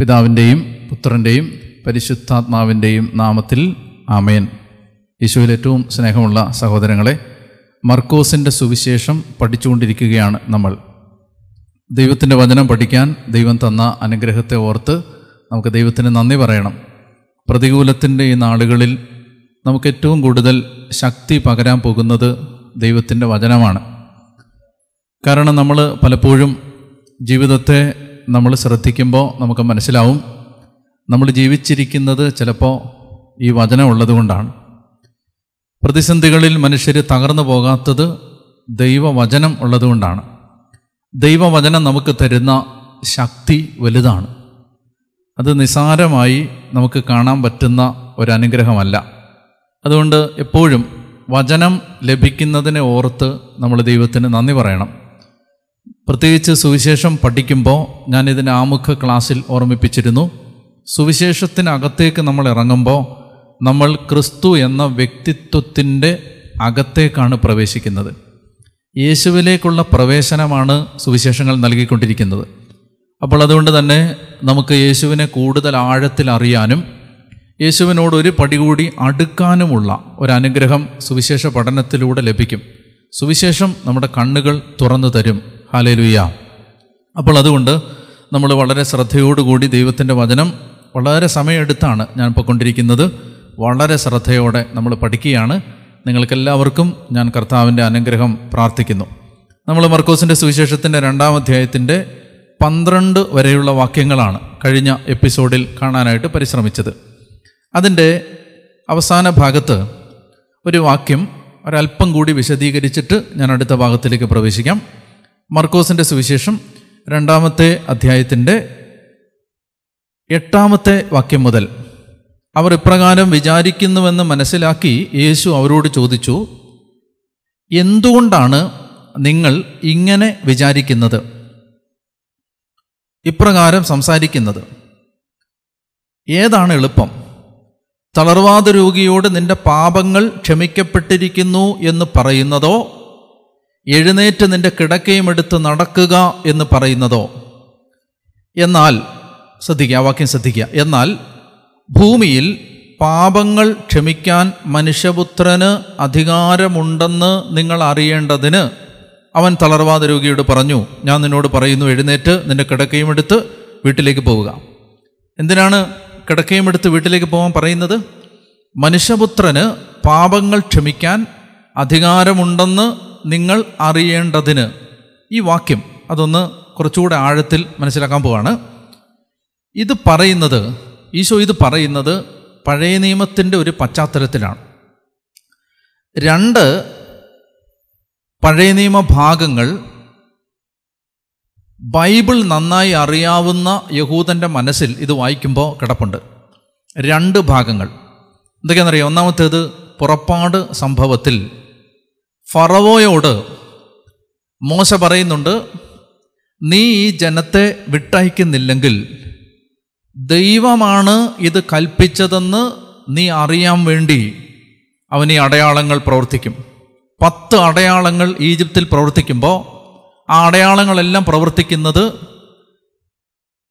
പിതാവിന്റെയും പുത്രന്റെയും പരിശുദ്ധാത്മാവിന്റെയും നാമത്തിൽ ആമേൻ. യേശുവിൽ ഏറ്റവും സ്നേഹമുള്ള സഹോദരങ്ങളെ മർക്കോസിന്റെ സുവിശേഷം പഠിച്ചുകൊണ്ടിരിക്കുകയാണ് നമ്മൾ. ദൈവത്തിന്റെ വചനം പഠിക്കാൻ ദൈവം തന്ന അനുഗ്രഹത്തെ ഓർത്ത് നമുക്ക് ദൈവത്തിന് നന്ദി പറയണം. പ്രതികൂലത്തിന്റെ ഈ നാളുകളിൽ നമുക്ക് ഏറ്റവും കൂടുതൽ ശക്തി പകരാൻ പോകുന്നത് ദൈവത്തിന്റെ വചനമാണ്. കാരണം നമ്മൾ പലപ്പോഴും ജീവിതത്തെ നമ്മൾ ശ്രദ്ധിക്കുമ്പോൾ നമുക്ക് മനസ്സിലാവും നമ്മൾ ജീവിച്ചിരിക്കുന്നത് ചിലപ്പോൾ ഈ വചനം ഉള്ളതുകൊണ്ടാണ്. പ്രതിസന്ധികളിൽ മനുഷ്യർ തകർന്നു പോകാത്തത് ദൈവവചനം ഉള്ളതുകൊണ്ടാണ്. ദൈവവചനം നമുക്ക് തരുന്ന ശക്തി വലുതാണ്. അത് നിസാരമായി നമുക്ക് കാണാൻ പറ്റുന്ന ഒരനുഗ്രഹമല്ല. അതുകൊണ്ട് എപ്പോഴും വചനം ലഭിക്കുന്നതിനെ ഓർത്ത് നമ്മൾ ദൈവത്തിന് നന്ദി പറയണം. പ്രത്യേകിച്ച് സുവിശേഷം പഠിക്കുമ്പോൾ ഞാൻ ഇതിന്റെ ആമുഖ ക്ലാസ്സിൽ ഓർമ്മിപ്പിച്ചിരുന്നു. സുവിശേഷത്തിനകത്തേക്ക് നമ്മൾ ഇറങ്ങുമ്പോൾ നമ്മൾ ക്രിസ്തു എന്ന വ്യക്തിത്വത്തിന്റെ അകത്തേക്കാണ് പ്രവേശിക്കുന്നത്. യേശുവിലേക്കുള്ള പ്രവേശനമാണ് സുവിശേഷങ്ങൾ നൽകിക്കൊണ്ടിരിക്കുന്നത്. അപ്പോൾ അതുകൊണ്ട് തന്നെ നമുക്ക് യേശുവിനെ കൂടുതൽ ആഴത്തിൽ അറിയാനും യേശുവിനോട് ഒരു പടി കൂടി അടുക്കാനുമുള്ള ഒരു അനുഗ്രഹം സുവിശേഷ പഠനത്തിലൂടെ ലഭിക്കും. സുവിശേഷം നമ്മുടെ കണ്ണുകൾ തുറന്നു തരും. ഹാലേലുയ്യ അപ്പോൾ അതുകൊണ്ട് നമ്മൾ വളരെ ശ്രദ്ധയോടുകൂടി ദൈവത്തിന്റെ വചനം വളരെ സമയമെടുത്താണ് ഞാൻ കൊണ്ടിരിക്കുന്നത്. വളരെ ശ്രദ്ധയോടെ നമ്മൾ പഠിക്കുകയാണ്. നിങ്ങൾക്കെല്ലാവർക്കും ഞാൻ കർത്താവിന്റെ അനുഗ്രഹം പ്രാർത്ഥിക്കുന്നു. നമ്മൾ മർക്കോസിന്റെ സുവിശേഷത്തിന്റെ രണ്ടാം അധ്യായത്തിന്റെ പന്ത്രണ്ട് വരെയുള്ള വാക്യങ്ങളാണ് കഴിഞ്ഞ എപ്പിസോഡിൽ കാണാനായിട്ട് പരിശ്രമിച്ചത്. അതിന്റെ അവസാന ഭാഗത്ത് ഒരു വാക്യം ഒരല്പം കൂടി വിശദീകരിച്ചിട്ട് ഞാൻ അടുത്ത ഭാഗത്തിലേക്ക് പ്രവേശിക്കാം. മർക്കോസിന്റെ സുവിശേഷം രണ്ടാമത്തെ അധ്യായത്തിന്റെ എട്ടാമത്തെ വാക്യം മുതൽ അവർ ഇപ്രകാരം വിചാരിക്കുന്നുവെന്ന് മനസ്സിലാക്കി യേശു അവരോട് ചോദിച്ചു എന്തുകൊണ്ടാണ് നിങ്ങൾ ഇങ്ങനെ വിചാരിക്കുന്നത്? ഇപ്രകാരം സംസാരിക്കുന്നത് ഏതാണ് എളുപ്പം? തളർവാദ രോഗിയോട് നിന്റെ പാപങ്ങൾ ക്ഷമിക്കപ്പെട്ടിരിക്കുന്നു എന്ന് പറയുന്നതോ എഴുന്നേറ്റ് നിന്റെ കിടക്കയും എടുത്ത് നടക്കുക എന്ന് പറയുന്നതോ? എന്നാൽ ശ്രദ്ധിക്കുക ആ വാക്യം ശ്രദ്ധിക്കുക. എന്നാൽ ഭൂമിയിൽ പാപങ്ങൾ ക്ഷമിക്കാൻ മനുഷ്യപുത്രന് അധികാരമുണ്ടെന്ന് നിങ്ങൾ അറിയേണ്ടതിന് അവൻ തളർവാദ രോഗിയോട് പറഞ്ഞു ഞാൻ നിന്നോട് പറയുന്നു എഴുന്നേറ്റ് നിന്റെ കിടക്കയും എടുത്ത് വീട്ടിലേക്ക് പോവുക. എന്തിനാണ് കിടക്കയും എടുത്ത് വീട്ടിലേക്ക് പോകാൻ പറയുന്നത്? മനുഷ്യപുത്രന് പാപങ്ങൾ ക്ഷമിക്കാൻ അധികാരമുണ്ടെന്ന് നിങ്ങൾ അറിയേണ്ടതിന്. ഈ വാക്യം അതൊന്ന് കുറച്ചുകൂടെ ആഴത്തിൽ മനസ്സിലാക്കാൻ പോവാണ്. ഇത് പറയുന്നത് ഈശോ ഇത് പറയുന്നത് പഴയ നിയമത്തിന്റെ ഒരു പശ്ചാത്തലത്തിലാണ്. രണ്ട് പഴയ നിയമ ഭാഗങ്ങൾ ബൈബിൾ നന്നായി അറിയാവുന്ന യഹൂദന്റെ മനസ്സിൽ ഇത് വായിക്കുമ്പോൾ കിടപ്പുണ്ട്. രണ്ട് ഭാഗങ്ങൾ. എന്തൊക്കെയാണെന്നറിയാം? ഒന്നാമത്തേത് പുറപ്പാട് സംഭവത്തിൽ ഫറവോയോട് മോശ പറയുന്നുണ്ട് നീ ഈ ജനത്തെ വിട്ടയക്കുന്നില്ലെങ്കിൽ ദൈവമാണ് ഇത് കൽപ്പിച്ചതെന്ന് നീ അറിയാൻ വേണ്ടി അവൻ ഈ അടയാളങ്ങൾ പ്രവർത്തിക്കും. പത്ത് അടയാളങ്ങൾ ഈജിപ്തിൽ പ്രവർത്തിക്കുമ്പോൾ ആ അടയാളങ്ങളെല്ലാം പ്രവർത്തിക്കുന്നത്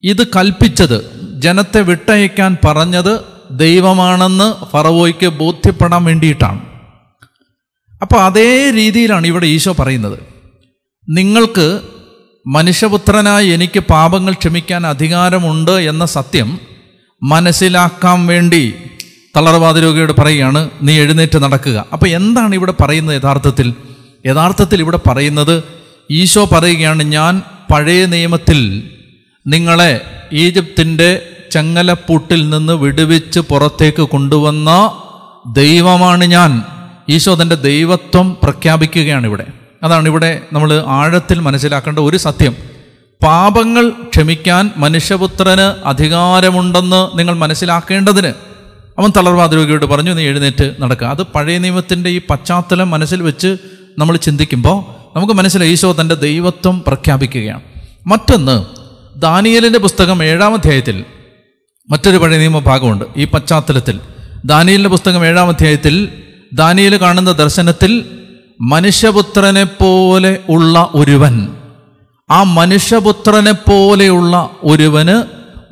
ഇത് കൽപ്പിച്ചത് ജനത്തെ വിട്ടയക്കാൻ പറഞ്ഞത് ദൈവമാണെന്ന് ഫറവോയ്ക്ക് ബോധ്യപ്പെടാൻ വേണ്ടിയിട്ടാണ്. അപ്പോൾ അതേ രീതിയിലാണ് ഇവിടെ ഈശോ പറയുന്നത്. നിങ്ങൾക്ക് മനുഷ്യപുത്രനായി എനിക്ക് പാപങ്ങൾ ക്ഷമിക്കാൻ അധികാരമുണ്ട് എന്ന സത്യം മനസ്സിലാക്കാൻ വേണ്ടി തളർവാദ രോഗിയോട് പറയുകയാണ് നീ എഴുന്നേറ്റ് നടക്കുക. അപ്പോൾ എന്താണ് ഇവിടെ പറയുന്നത് യഥാർത്ഥത്തിൽ? യഥാർത്ഥത്തിൽ ഇവിടെ പറയുന്നത് ഈശോ പറയുകയാണ് ഞാൻ പഴയ നിയമത്തിൽ നിങ്ങളെ ഈജിപ്തിന്റെ ചങ്ങലപ്പൂട്ടിൽ നിന്ന് വിടുവിച്ച് പുറത്തേക്ക് കൊണ്ടുവന്ന ദൈവമാണ് ഞാൻ. ഈശോ തന്റെ ദൈവത്വം പ്രഖ്യാപിക്കുകയാണ് ഇവിടെ. അതാണ് ഇവിടെ നമ്മൾ ആഴത്തിൽ മനസ്സിലാക്കേണ്ട ഒരു സത്യം. പാപങ്ങൾ ക്ഷമിക്കാൻ മനുഷ്യപുത്രന് അധികാരമുണ്ടെന്ന് നിങ്ങൾ മനസ്സിലാക്കേണ്ടതിന് അവൻ തളർവാദ രോഗിയോട് പറഞ്ഞു നീ എഴുന്നേറ്റ് നടക്കുക അത് പഴയ നിയമത്തിന്റെ ഈ പശ്ചാത്തലം മനസ്സിൽ വെച്ച് നമ്മൾ ചിന്തിക്കുമ്പോൾ നമുക്ക് മനസ്സിലായി ഈശോ തന്റെ ദൈവത്വം പ്രഖ്യാപിക്കുകയാണ്. മറ്റൊന്ന് ദാനിയലിന്റെ പുസ്തകം ഏഴാം അധ്യായത്തിൽ മറ്റൊരു പഴയ നിയമ ഭാഗമുണ്ട്. ഈ പശ്ചാത്തലത്തിൽ ദാനിയലിന്റെ പുസ്തകം ഏഴാം അധ്യായത്തിൽ ദാനിയൽ കാണുന്ന ദർശനത്തിൽ മനുഷ്യപുത്രനെ പോലെ ഉള്ള ഒരുവൻ. ആ മനുഷ്യപുത്രനെ പോലെയുള്ള ഒരുവന്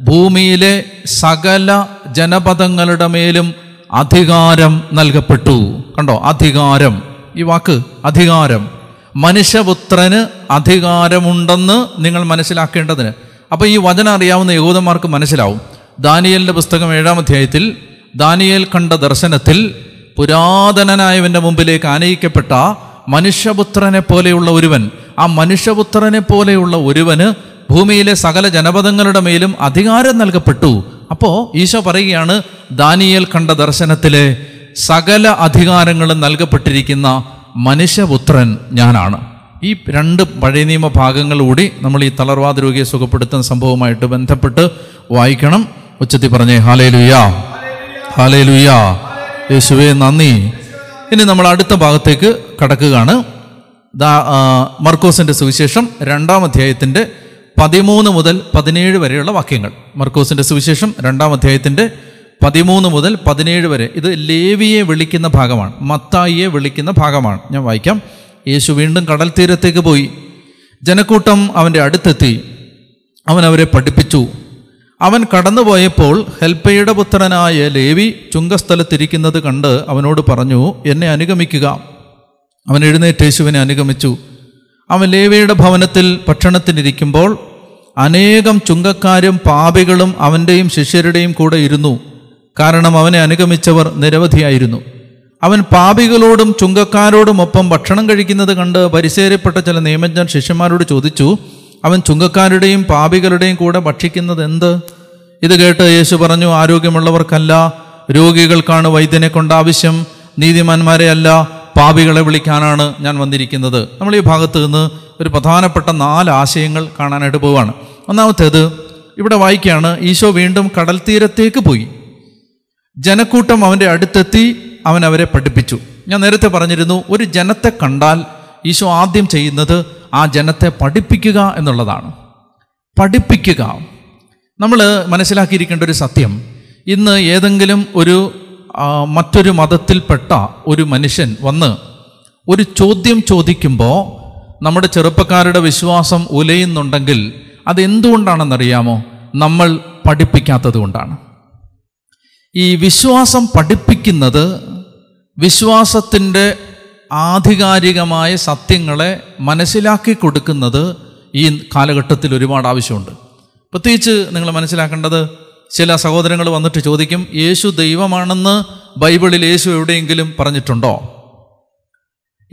ഭൂമിയിലെ സകല ജനപദങ്ങളുടെ മേലും അധികാരം നൽകപ്പെട്ടു. കണ്ടോ? അധികാരം. ഈ വാക്ക് അധികാരം. മനുഷ്യപുത്രന് അധികാരമുണ്ടെന്ന് നിങ്ങൾ മനസ്സിലാക്കേണ്ടതിന്. അപ്പൊ ഈ വചനം അറിയാവുന്ന യഹൂദന്മാർക്ക് മനസ്സിലാവും. ദാനിയലിന്റെ പുസ്തകം ഏഴാം അധ്യായത്തിൽ ദാനിയേൽ കണ്ട ദർശനത്തിൽ പുരാതനനായവന്റെ മുമ്പിലേക്ക് ആനയിക്കപ്പെട്ട മനുഷ്യപുത്രനെ പോലെയുള്ള ഒരുവൻ ആ മനുഷ്യപുത്രനെ പോലെയുള്ള ഒരുവന് ഭൂമിയിലെ സകല ജനപദങ്ങളുടെ മേലും അധികാരം നൽകപ്പെട്ടു. അപ്പോൾ ഈശോ പറയുകയാണ് ദാനിയേൽ കണ്ട ദർശനത്തിലെ സകല അധികാരങ്ങളും നൽകപ്പെട്ടിരിക്കുന്ന മനുഷ്യപുത്രൻ ഞാനാണ്. ഈ രണ്ട് പഴയ നിയമ ഭാഗങ്ങൾ കൂടി നമ്മൾ ഈ തളർവാദ രോഗിയെ സുഖപ്പെടുത്തുന്ന സംഭവമായിട്ട് ബന്ധപ്പെട്ട് വായിക്കണം. ഉച്ചത്തി പറഞ്ഞേ ഹാലേ ലുയാ ഹാലേ ലുയാ യേശുവേ നന്ദി. ഇനി നമ്മൾ അടുത്ത ഭാഗത്തേക്ക് കടക്കുകയാണ്. മർക്കോസിന്റെ സുവിശേഷം രണ്ടാം അധ്യായത്തിന്റെ പതിമൂന്ന് മുതൽ പതിനേഴ് വരെയുള്ള വാക്യങ്ങൾ. മർക്കോസിന്റെ സുവിശേഷം രണ്ടാം അധ്യായത്തിന്റെ പതിമൂന്ന് മുതൽ പതിനേഴ് വരെ. ഇത് ലേവിയെ വിളിക്കുന്ന ഭാഗമാണ്. മത്തായിയെ വിളിക്കുന്ന ഭാഗമാണ്. ഞാൻ വായിക്കാം. യേശു വീണ്ടും കടൽ തീരത്തേക്ക് പോയി. ജനക്കൂട്ടം അവന്റെ അടുത്തെത്തി. അവൻ അവരെ പഠിപ്പിച്ചു. അവൻ കടന്നുപോയപ്പോൾ ഹെൽപ്പയുടെ പുത്രനായ ലേവി ചുങ്കസ്ഥലത്തിരിക്കുന്നത് കണ്ട് അവനോട് പറഞ്ഞു എന്നെ അനുഗമിക്കുക. അവൻ എഴുന്നേറ്റ് യേശുവിനെ അനുഗമിച്ചു. അവൻ ലേവിയുടെ ഭവനത്തിൽ ഭക്ഷണത്തിനിരിക്കുമ്പോൾ അനേകം ചുങ്കക്കാരും പാപികളും അവന്റെയും ശിഷ്യരുടെയും കൂടെ ഇരുന്നു. കാരണം അവനെ അനുഗമിച്ചവർ നിരവധിയായിരുന്നു. അവൻ പാപികളോടും ചുങ്കക്കാരോടുമൊപ്പം ഭക്ഷണം കഴിക്കുന്നത് കണ്ട് പരിസേരപ്പെട്ട ചില നിയമജ്ഞൻ ശിഷ്യന്മാരോട് ചോദിച്ചു അവൻ ചുങ്കക്കാരുടെയും പാപികളുടെയും കൂടെ ഭക്ഷിക്കുന്നത് എന്ത് ഇത് കേട്ട് യേശു പറഞ്ഞു ആരോഗ്യമുള്ളവർക്കല്ല രോഗികൾക്കാണ് വൈദ്യനെ കൊണ്ട് ആവശ്യം. നീതിമാന്മാരെ അല്ല പാപികളെ വിളിക്കാനാണ് ഞാൻ വന്നിരിക്കുന്നത്. നമ്മൾ ഈ ഭാഗത്ത് നിന്ന് ഒരു പ്രധാനപ്പെട്ട നാല് ആശയങ്ങൾ കാണാനായിട്ട് പോവുകയാണ് ഒന്നാമത്തേത് ഇവിടെ വായിക്കുകയാണ് ഈശോ വീണ്ടും കടൽ തീരത്തേക്ക് പോയി. ജനക്കൂട്ടം അവന്റെ അടുത്തെത്തി അവൻ അവരെ പഠിപ്പിച്ചു. ഞാൻ നേരത്തെ പറഞ്ഞിരുന്നു ഒരു ജനത്തെ കണ്ടാൽ ഈശോ ആദ്യം ചെയ്യുന്നത് ആ ജനത്തെ പഠിപ്പിക്കുക എന്നുള്ളതാണ്. പഠിപ്പിക്കുക. നമ്മൾ മനസ്സിലാക്കിയിരിക്കേണ്ട ഒരു സത്യം. ഇന്ന് ഏതെങ്കിലും ഒരു മറ്റൊരു മതത്തിൽപ്പെട്ട ഒരു മനുഷ്യൻ വന്ന് ഒരു ചോദ്യം ചോദിക്കുമ്പോൾ നമ്മുടെ ചെറുപ്പക്കാരുടെ വിശ്വാസം ഉലയുന്നുണ്ടെങ്കിൽ അതെന്തുകൊണ്ടാണെന്നറിയാമോ? നമ്മൾ പഠിപ്പിക്കാത്തത് കൊണ്ടാണ്. ഈ വിശ്വാസം പഠിപ്പിക്കുന്നത് വിശ്വാസത്തിന്റെ ആധികാരികമായ സത്യങ്ങളെ മനസ്സിലാക്കി കൊടുക്കുന്നത് ഈ കാലഘട്ടത്തിൽ ഒരുപാട് ആവശ്യമുണ്ട്. പ്രത്യേകിച്ച് നിങ്ങൾ മനസ്സിലാക്കേണ്ടത് ചില സഹോദരങ്ങൾ വന്നിട്ട് ചോദിക്കും യേശു ദൈവമാണെന്ന് ബൈബിളിൽ യേശു എവിടെയെങ്കിലും പറഞ്ഞിട്ടുണ്ടോ?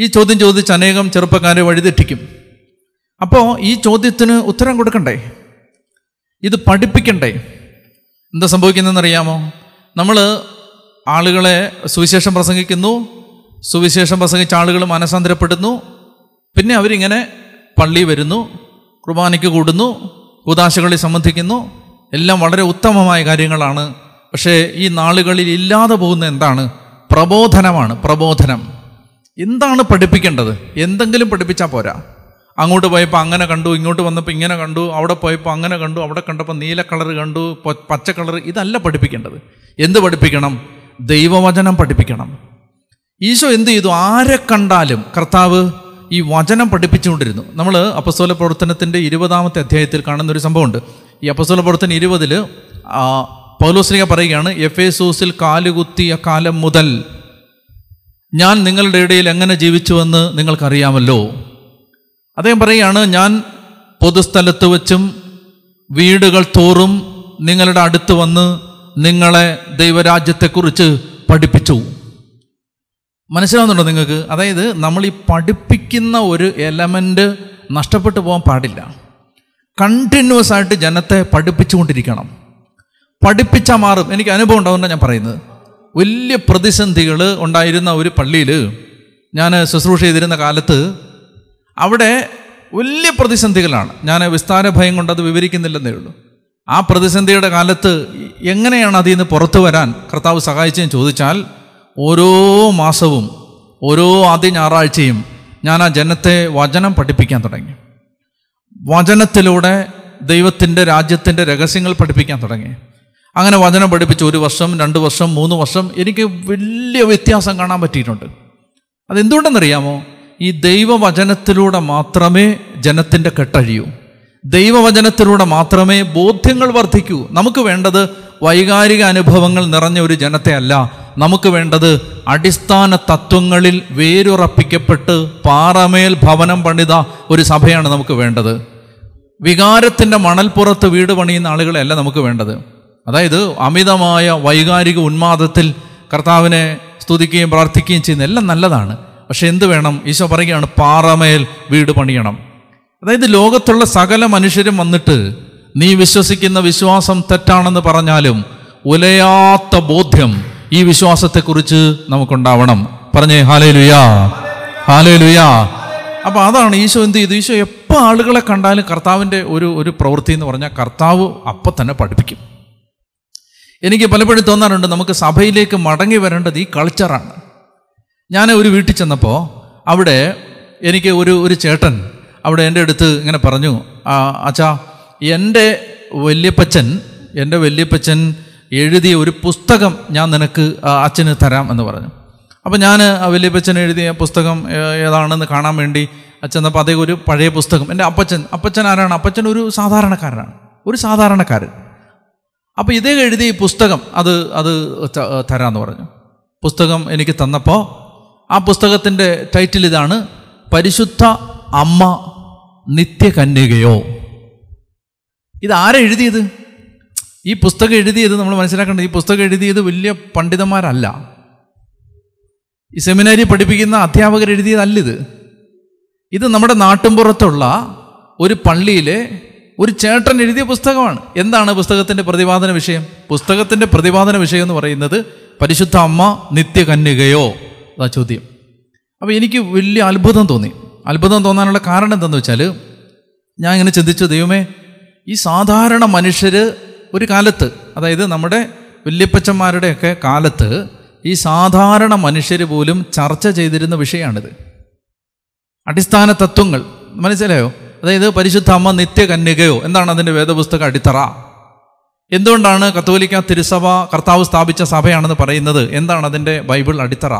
ഈ ചോദ്യം ചോദിച്ച് അനേകം ചെറുപ്പക്കാരെ വഴിതെറ്റിക്കും. അപ്പോൾ ഈ ചോദ്യത്തിന് ഉത്തരം കൊടുക്കണ്ടേ? ഇത് പഠിപ്പിക്കണ്ടേ? എന്താ സംഭവിക്കുന്നതെന്നറിയാമോ? നമ്മൾ ആളുകളെ സുവിശേഷം പ്രസംഗിക്കുന്നു സുവിശേഷം പ്രസംഗിച്ച ആളുകൾ മനസാന്തരപ്പെടുന്നു പിന്നെ അവരിങ്ങനെ പള്ളി വരുന്നു കുർബാനയ്ക്ക് കൂടുന്നു ഉദാശകളിൽ സംബന്ധിക്കുന്നു. എല്ലാം വളരെ ഉത്തമമായ കാര്യങ്ങളാണ്. പക്ഷേ ഈ നാളുകളിൽ ഇല്ലാതെ പോകുന്ന എന്താണ്? പ്രബോധനമാണ് പ്രബോധനം. എന്താണ് പഠിപ്പിക്കേണ്ടത്? എന്തെങ്കിലും പഠിപ്പിച്ചാൽ പോരാ. അങ്ങോട്ട് പോയപ്പോൾ അങ്ങനെ കണ്ടു ഇങ്ങോട്ട് വന്നപ്പോൾ ഇങ്ങനെ കണ്ടു അവിടെ പോയപ്പോൾ അങ്ങനെ കണ്ടു അവിടെ കണ്ടപ്പോൾ നീല കളർ കണ്ടു പച്ച കളർ ഇതല്ല പഠിപ്പിക്കേണ്ടത്. എന്ത് പഠിപ്പിക്കണം? ദൈവവചനം പഠിപ്പിക്കണം. ഈശോ എന്ത് ചെയ്തു? ആരെ കണ്ടാലും കർത്താവ് ഈ വചനം പഠിപ്പിച്ചുകൊണ്ടിരുന്നു. നമ്മൾ അപ്പസ്തോല പ്രവർത്തനത്തിന്റെ ഇരുപതാമത്തെ അധ്യായത്തിൽ കാണുന്ന ഒരു സംഭവമുണ്ട്. ഈ അപ്പസ്തോല പ്രവർത്തനം ഇരുപതിൽ പൗലോസ്ലിക പറയുകയാണ് എഫ് എ സൂസിൽ കാലുകുത്തിയ കാലം മുതൽ ഞാൻ നിങ്ങളുടെ ഇടയിൽ എങ്ങനെ ജീവിച്ചുവെന്ന് നിങ്ങൾക്കറിയാമല്ലോ. അദ്ദേഹം പറയുകയാണ് ഞാൻ പൊതുസ്ഥലത്ത് വച്ചും വീടുകൾ തോറും നിങ്ങളുടെ അടുത്ത് വന്ന് നിങ്ങളെ ദൈവരാജ്യത്തെക്കുറിച്ച് പഠിപ്പിച്ചു. മനസ്സിലാവുന്നുണ്ടോ നിങ്ങൾക്ക്? അതായത് നമ്മൾ ഈ പഠിപ്പിക്കുന്ന ഒരു എലമെന്റ് നഷ്ടപ്പെട്ടു പോകാൻ പാടില്ല. കണ്ടിന്യൂസ് ആയിട്ട് ജനത്തെ പഠിപ്പിച്ചുകൊണ്ടിരിക്കണം. പഠിപ്പിച്ചാൽ മാറും. എനിക്ക് അനുഭവം ഉണ്ടാവുന്ന ഞാൻ പറയുന്നത്. വലിയ പ്രതിസന്ധികൾ ഉണ്ടായിരുന്ന ഒരു പള്ളിയിൽ ഞാൻ ശുശ്രൂഷ ചെയ്തിരുന്ന കാലത്ത് അവിടെ വലിയ പ്രതിസന്ധികളാണ്. ഞാൻ വിസ്താര ഭയം കൊണ്ട് അത് വിവരിക്കുന്നില്ലെന്നേ ഉള്ളൂ. ആ പ്രതിസന്ധിയുടെ കാലത്ത് എങ്ങനെയാണ് അതിൽ നിന്ന് പുറത്തു വരാൻ കർത്താവ് സഹായിച്ചെന്ന് ചോദിച്ചാൽ ഓരോ മാസവും ഓരോ ആദ്യ ഞായറാഴ്ചയും ഞാൻ ആ ജനത്തെ വചനം പഠിപ്പിക്കാൻ തുടങ്ങി. വചനത്തിലൂടെ ദൈവത്തിന്റെ രാജ്യത്തിന്റെ രഹസ്യങ്ങൾ പഠിപ്പിക്കാൻ തുടങ്ങി. അങ്ങനെ വചനം പഠിപ്പിച്ച് ഒരു വർഷം രണ്ട് വർഷം മൂന്ന് വർഷം എനിക്ക് വലിയ വ്യത്യാസം കാണാൻ പറ്റിയിട്ടുണ്ട്. അതെന്തുകൊണ്ടെന്നറിയാമോ? ഈ ദൈവവചനത്തിലൂടെ മാത്രമേ ജനത്തിന്റെ കെട്ടഴിയൂ. ദൈവവചനത്തിലൂടെ മാത്രമേ ബോധ്യങ്ങൾ വർദ്ധിക്കൂ. നമുക്ക് വേണ്ടത് വൈകാരിക അനുഭവങ്ങൾ നിറഞ്ഞ ഒരു ജനത്തെയല്ല നമുക്ക് വേണ്ടത് അടിസ്ഥാന തത്വങ്ങളിൽ വേരുറപ്പിക്കപ്പെട്ട് പാറമേൽ ഭവനം പണിത ഒരു സഭയാണ് നമുക്ക് വേണ്ടത്. വികാരത്തിന്റെ മണൽപ്പുറത്ത് വീട് പണിയുന്ന ആളുകളെയല്ല നമുക്ക് വേണ്ടത്. അതായത് അമിതമായ വൈകാരിക ഉന്മാദത്തിൽ കർത്താവിനെ സ്തുതിക്കുകയും പ്രാർത്ഥിക്കുകയും ചെയ്യുന്ന എല്ലാം നല്ലതാണ്. പക്ഷെ എന്ത് വേണം? ഈശോ പറയുകയാണ് പാറമേൽ വീട് പണിയണം. അതായത് ലോകത്തുള്ള സകല മനുഷ്യരും വന്നിട്ട് നീ വിശ്വസിക്കുന്ന വിശ്വാസം തെറ്റാണെന്ന് പറഞ്ഞാലും ഉലയാത്ത ബോധ്യം ഈ വിശ്വാസത്തെക്കുറിച്ച് നമുക്കുണ്ടാവണം. പറഞ്ഞേ ഹാലേ ലുയാ ഹാലേ ലുയാ അപ്പൊ അതാണ് ഈശോ എന്ത് ചെയ്തു? ഈശോ എപ്പോൾ ആളുകളെ കണ്ടാലും കർത്താവിന്റെ ഒരു ഒരു പ്രവൃത്തി എന്ന് പറഞ്ഞാൽ കർത്താവ് അപ്പം തന്നെ പഠിപ്പിക്കും. എനിക്ക് പലപ്പോഴും തോന്നാറുണ്ട് നമുക്ക് സഭയിലേക്ക് മടങ്ങി വരേണ്ടത് ഈ കൾച്ചറാണ് ഞാൻ ഒരു വീട്ടിൽ ചെന്നപ്പോൾ അവിടെ എനിക്ക് ഒരു ഒരു ചേട്ടൻ അവിടെ എന്റെ അടുത്ത് ഇങ്ങനെ പറഞ്ഞു "ആ, അച്ഛാ എന്റെ വല്യപ്പച്ചൻ എന്റെ വല്യപ്പച്ചൻ എഴുതിയ ഒരു പുസ്തകം ഞാൻ നിനക്ക് അച്ഛന് തരാം എന്ന് പറഞ്ഞു. അപ്പോൾ ഞാൻ ആ വല്യപ്പച്ചൻ എഴുതിയ പുസ്തകം ഏതാണെന്ന് കാണാൻ വേണ്ടി അച്ഛൻ അപ്പോൾ അതേ ഒരു പഴയ പുസ്തകം. എന്റെ അപ്പച്ചൻ അപ്പച്ചൻ ആരാണ്? അപ്പച്ചൻ ഒരു സാധാരണക്കാരനാണ് ഒരു സാധാരണക്കാരൻ. അപ്പോൾ ഇതേ എഴുതിയ പുസ്തകം അത് അത് തരാമെന്ന് പറഞ്ഞു. പുസ്തകം എനിക്ക് തന്നപ്പോൾ ആ പുസ്തകത്തിന്റെ ടൈറ്റിൽ ഇതാണ് പരിശുദ്ധ അമ്മ നിത്യകന്യകയോ. ഇത് ആരാ എഴുതിയത് ഈ പുസ്തകം എഴുതിയത് നമ്മൾ മനസ്സിലാക്കേണ്ടത് ഈ പുസ്തകം എഴുതിയത് വലിയ പണ്ഡിതന്മാരല്ല. ഈ സെമിനാരി പഠിപ്പിക്കുന്ന അധ്യാപകർ എഴുതിയതല്ലിത്. ഇത് നമ്മുടെ നാട്ടിൻപുറത്തുള്ള ഒരു പള്ളിയിലെ ഒരു ചേട്ടൻ എഴുതിയ പുസ്തകമാണ്. എന്താണ് പുസ്തകത്തിന്റെ പ്രതിപാദന വിഷയം? പുസ്തകത്തിന്റെ പ്രതിപാദന വിഷയം എന്ന് പറയുന്നത് പരിശുദ്ധ അമ്മ നിത്യകന്യകയോ. അതാ ചോദ്യം. അപ്പോൾ എനിക്ക് വലിയ അത്ഭുതം തോന്നി. അത്ഭുതം തോന്നാനുള്ള കാരണം എന്താണെന്ന് വെച്ചാൽ ഞാൻ ഇങ്ങനെ ചിന്തിച്ചു ദൈവമേ ഈ സാധാരണ മനുഷ്യർ ഒരു കാലത്ത് അതായത് നമ്മുടെ വല്യപ്പച്ചന്മാരുടെയൊക്കെ കാലത്ത് ഈ സാധാരണ മനുഷ്യർ പോലും ചർച്ച ചെയ്തിരുന്ന വിഷയമാണിത്. അടിസ്ഥാന തത്വങ്ങൾ മനസ്സിലായോ? അതായത് പരിശുദ്ധ അമ്മ നിത്യകന്യകയോ എന്താണ് അതിന്റെ വേദപുസ്തക അടിത്തറ? എന്തുകൊണ്ടാണ് കത്തോലിക്ക തിരുസഭ കർത്താവ് സ്ഥാപിച്ച സഭയാണെന്ന് പറയുന്നത്? എന്താണ് അതിന്റെ ബൈബിൾ അടിത്തറ?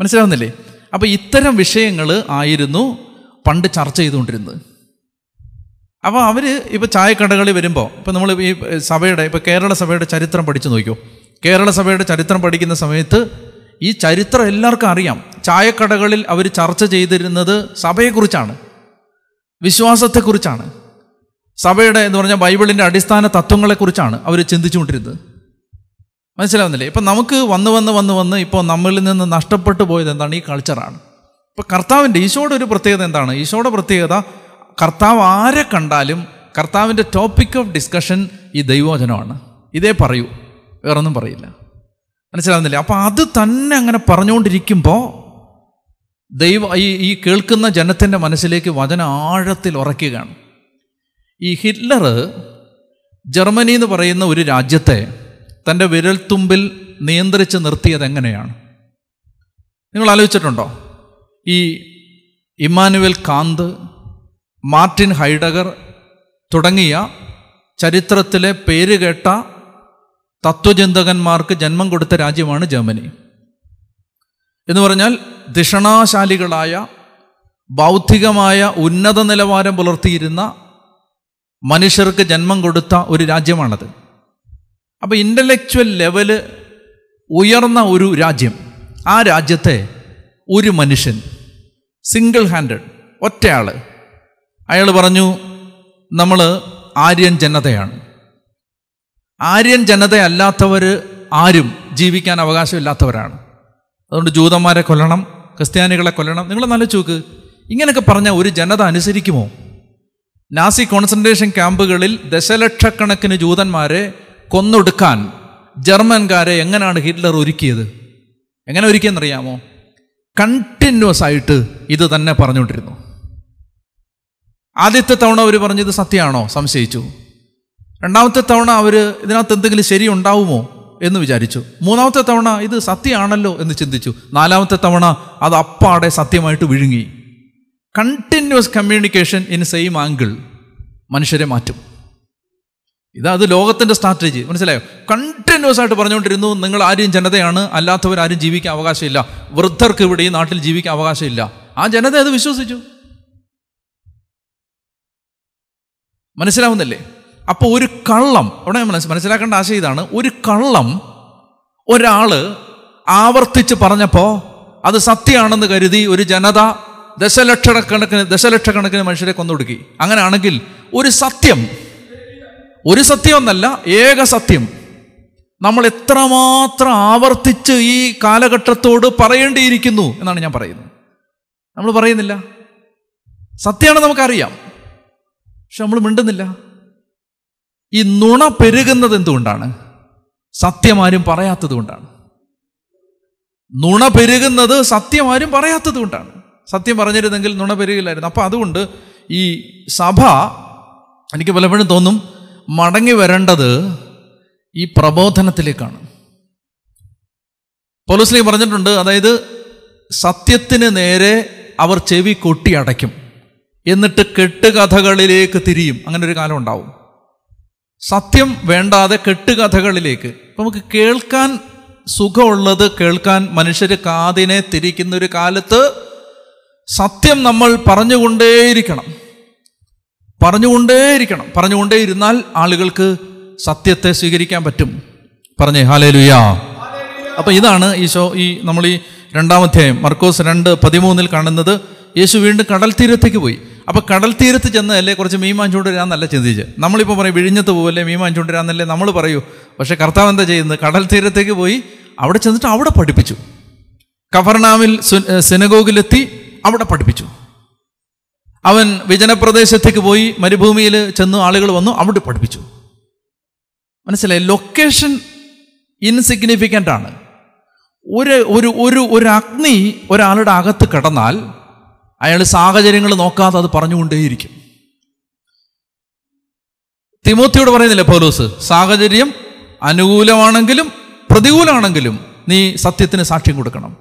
മനസ്സിലാവുന്നില്ലേ? അപ്പോൾ ഇത്തരം വിഷയങ്ങൾ ആയിരുന്നു പണ്ട് ചർച്ച ചെയ്തുകൊണ്ടിരുന്നത്. അപ്പോൾ അവർ ഇപ്പോൾ ചായക്കടകളിൽ വരുമ്പോൾ ഇപ്പോൾ നമ്മൾ ഈ സഭയുടെ ഇപ്പോൾ കേരള സഭയുടെ ചരിത്രം പഠിച്ചു നോക്കിയോ കേരള സഭയുടെ ചരിത്രം പഠിക്കുന്ന സമയത്ത് ഈ ചരിത്രം എല്ലാവർക്കും അറിയാം. ചായക്കടകളിൽ അവർ ചർച്ച ചെയ്തിരുന്നത് സഭയെക്കുറിച്ചാണ്. വിശ്വാസത്തെക്കുറിച്ചാണ്. സഭയുടെ എന്ന് പറഞ്ഞാൽ ബൈബിളിന്റെ അടിസ്ഥാന തത്വങ്ങളെക്കുറിച്ചാണ് അവർ ചിന്തിച്ചുകൊണ്ടിരുന്നത്. മനസ്സിലാവുന്നില്ലേ? ഇപ്പം നമുക്ക് വന്ന് വന്ന് വന്ന് വന്ന് ഇപ്പോൾ നമ്മളിൽ നിന്ന് നഷ്ടപ്പെട്ടു പോയത് എന്താണ്? ഈ കൾച്ചറാണ് ഇപ്പോൾ കർത്താവിന്റെ ഈശോയുടെ ഒരു പ്രത്യേകത എന്താണ്? ഈശോയുടെ പ്രത്യേകത കർത്താവ് ആരെ കണ്ടാലും കർത്താവിന്റെ ടോപ്പിക് ഓഫ് ഡിസ്കഷൻ ഈ ദൈവവചനമാണ്. ഇതേ പറയൂ. വേറൊന്നും പറയില്ല. മനസ്സിലാവുന്നില്ലേ? അപ്പോൾ അത് തന്നെ അങ്ങനെ പറഞ്ഞുകൊണ്ടിരിക്കുമ്പോൾ ദൈവ ഈ ഈ കേൾക്കുന്ന ജനത്തിന്റെ മനസ്സിലേക്ക് വചന ആഴത്തിൽ ഉറക്കുകയാണ് ഈ ഹിറ്റ്ലർ ജർമ്മനി എന്ന് പറയുന്ന ഒരു രാജ്യത്തെ തന്റെ വിരൽത്തുമ്പിൽ നിയന്ത്രിച്ച് നിർത്തിയത് എങ്ങനെയാണ്? നിങ്ങൾ ആലോചിച്ചിട്ടുണ്ടോ? ഈ ഇമ്മാനുവൽ കാന്ത് മാർട്ടിൻ ഹൈഡഗർ തുടങ്ങിയ ചരിത്രത്തിലെ പേരുകേട്ട തത്വചിന്തകന്മാർക്ക് ജന്മം കൊടുത്ത രാജ്യമാണ് ജർമ്മനി. എന്ന് പറഞ്ഞാൽ ദിഷണാശാലികളായ ബൗദ്ധികമായ ഉന്നത നിലവാരം പുലർത്തിയിരുന്ന മനുഷ്യർക്ക് ജന്മം കൊടുത്ത ഒരു രാജ്യമാണത്. അപ്പോൾ ഇന്റലക്ച്വൽ ലെവൽ ഉയർന്ന ഒരു രാജ്യം ആ രാജ്യത്തെ ഒരു മനുഷ്യൻ സിംഗിൾ ഹാൻഡഡ് ഒറ്റയാൾ അയാൾ പറഞ്ഞു നമ്മൾ ആര്യൻ ജനതയാണ്. ആര്യൻ ജനതയല്ലാത്തവർ ആരും ജീവിക്കാൻ അവകാശമില്ലാത്തവരാണ്. അതുകൊണ്ട് ജൂതന്മാരെ കൊല്ലണം ക്രിസ്ത്യാനികളെ കൊല്ലണം നിങ്ങൾ നല്ല ചോക്ക് ഇങ്ങനെയൊക്കെ പറഞ്ഞാൽ ഒരു ജനത അനുസരിക്കുമോ? നാസി കോൺസെൻട്രേഷൻ ക്യാമ്പുകളിൽ ദശലക്ഷക്കണക്കിന് ജൂതന്മാരെ കൊന്നൊടുക്കാൻ ജർമ്മൻകാരെ എങ്ങനെയാണ് ഹിറ്റ്ലർ ഒരുക്കിയത്? എങ്ങനെ ഒരുക്കിയെന്നറിയാമോ? കണ്ടിന്യൂസ് ആയിട്ട് ഇത് തന്നെ പറഞ്ഞുകൊണ്ടിരുന്നു. ആദ്യത്തെ തവണ അവർ പറഞ്ഞത് സത്യമാണോ? സംശയിച്ചു. രണ്ടാമത്തെ തവണ അവർ ഇതിനകത്ത് എന്തെങ്കിലും ശരി ഉണ്ടാവുമോ എന്ന് വിചാരിച്ചു. മൂന്നാമത്തെ തവണ ഇത് സത്യമാണല്ലോ എന്ന് ചിന്തിച്ചു. നാലാമത്തെ തവണ അത് അപ്പാടെ സത്യമായിട്ട് വിഴുങ്ങി. Continuous communication in same angle മനുഷ്യരെ മാറ്റും. ഇതാ അത് ലോകത്തിന്റെ സ്ട്രാറ്റജി മനസ്സിലായോ? കണ്ടിന്യൂസ് ആയിട്ട് പറഞ്ഞുകൊണ്ടിരുന്നു നിങ്ങൾ ആരും ജനതയാണ് അല്ലാത്തവർ ആരും ജീവിക്കാൻ അവകാശമില്ല. വൃദ്ധർക്ക് ഇവിടെ ഈ നാട്ടിൽ ജീവിക്കാൻ അവകാശമില്ല. ആ ജനത അത് വിശ്വസിച്ചു. മനസ്സിലാവുന്നില്ലേ? അപ്പോൾ ഒരു കള്ളം അവിടെ മനസ്സ് മനസ്സിലാക്കേണ്ട ആശയം ഇതാണ്. ഒരു കള്ളം ഒരാൾ ആവർത്തിച്ച് പറഞ്ഞപ്പോൾ അത് സത്യമാണെന്ന് കരുതി ഒരു ജനത ദശലക്ഷക്കണക്കിന് ദശലക്ഷക്കണക്കിന് മനുഷ്യരെ കൊന്നൊടുക്കി. അങ്ങനെയാണെങ്കിൽ ഒരു സത്യം ഒരു സത്യം ഒന്നല്ല ഏക സത്യം. നമ്മൾ എത്രമാത്രം ആവർത്തിച്ച് ഈ കാലഘട്ടത്തോട് പറയേണ്ടിയിരിക്കുന്നു എന്നാണ് ഞാൻ പറയുന്നത്. നമ്മൾ പറയുന്നില്ല. സത്യമാണ് നമുക്കറിയാം. പക്ഷെ നമ്മൾ മിണ്ടുന്നില്ല. ഈ നുണ പെരുകുന്നത് എന്തുകൊണ്ടാണ്? സത്യമാരും പറയാത്തത് കൊണ്ടാണ്. നുണ പെരുകുന്നത് സത്യമാരും പറയാത്തത് കൊണ്ടാണ്. സത്യം പറഞ്ഞിരുന്നെങ്കിൽ നുണ പെരുകില്ലായിരുന്നു. അപ്പം അതുകൊണ്ട് ഈ സഭ എനിക്ക് പലപ്പോഴും തോന്നും മടങ്ങി വരേണ്ടത് ഈ പ്രബോധനത്തിലേക്കാണ്. പോലീസ്ലി പറഞ്ഞിട്ടുണ്ട് അതായത് സത്യത്തിന് നേരെ അവർ ചെവി കൊട്ടി അടയ്ക്കും. എന്നിട്ട് കെട്ടുകഥകളിലേക്ക് തിരിയും. അങ്ങനെ ഒരു കാലം ഉണ്ടാവും. സത്യം വേണ്ടാതെ കെട്ടുകഥകളിലേക്ക്. ഇപ്പം നമുക്ക് കേൾക്കാൻ സുഖമുള്ളത് കേൾക്കാൻ മനുഷ്യർ കാതിനെ തിരിക്കുന്ന ഒരു കാലത്ത് സത്യം നമ്മൾ പറഞ്ഞുകൊണ്ടേയിരിക്കണം. പറഞ്ഞുകൊണ്ടേയിരിക്കണം. പറഞ്ഞുകൊണ്ടേ ഇരുന്നാൽ ആളുകൾക്ക് സത്യത്തെ സ്വീകരിക്കാൻ പറ്റും. പറഞ്ഞേ ഹാലേ ലുയാ അപ്പൊ ഇതാണ് ഈശോ ഈ നമ്മൾ ഈ രണ്ടാമധ്യായം മർക്കോസ് രണ്ട് പതിമൂന്നിൽ കാണുന്നത്. യേശു വീണ്ടും കടൽ തീരത്തേക്ക് പോയി. അപ്പൊ കടൽ തീരത്ത് ചെന്നതല്ലേ കുറച്ച് മീൻ വാങ്ങിച്ചുകൊണ്ട് വരാന്നല്ല ചിന്തിച്ച്? നമ്മളിപ്പോൾ പറയും വിഴിഞ്ഞത്ത് പോവല്ലേ മീൻ വരാന്നല്ലേ നമ്മൾ പറയൂ. പക്ഷേ കർത്താവ് എന്താ ചെയ്യുന്നത്? കടൽ തീരത്തേക്ക് പോയി അവിടെ ചെന്നിട്ട് അവിടെ പഠിപ്പിച്ചു. കഫർണാമിൽ സിനഗോഗിലെത്തി അവിടെ പഠിപ്പിച്ചു. അവൻ വിജനപ്രദേശത്തേക്ക് പോയി മരുഭൂമിയിൽ ചെന്ന് ആളുകൾ വന്നു അവിടെ പഠിപ്പിച്ചു. മനസ്സിലായി? ലൊക്കേഷൻ ഇൻസിഗ്നിഫിക്കന്റ് ആണ്. ഒരു ഒരു ഒരു ഒരു അഗ്നി ഒരാളുടെ അകത്ത് കിടന്നാൽ അയാൾ സാഹചര്യങ്ങൾ നോക്കാതെ അത് പറഞ്ഞുകൊണ്ടേയിരിക്കും. തിമോത്തിയോട് പറയുന്നില്ലേ പൗലോസ്? സാഹചര്യം അനുകൂലമാണെങ്കിലും പ്രതികൂലമാണെങ്കിലും നീ സത്യത്തിന് സാക്ഷ്യം കൊടുക്കണം.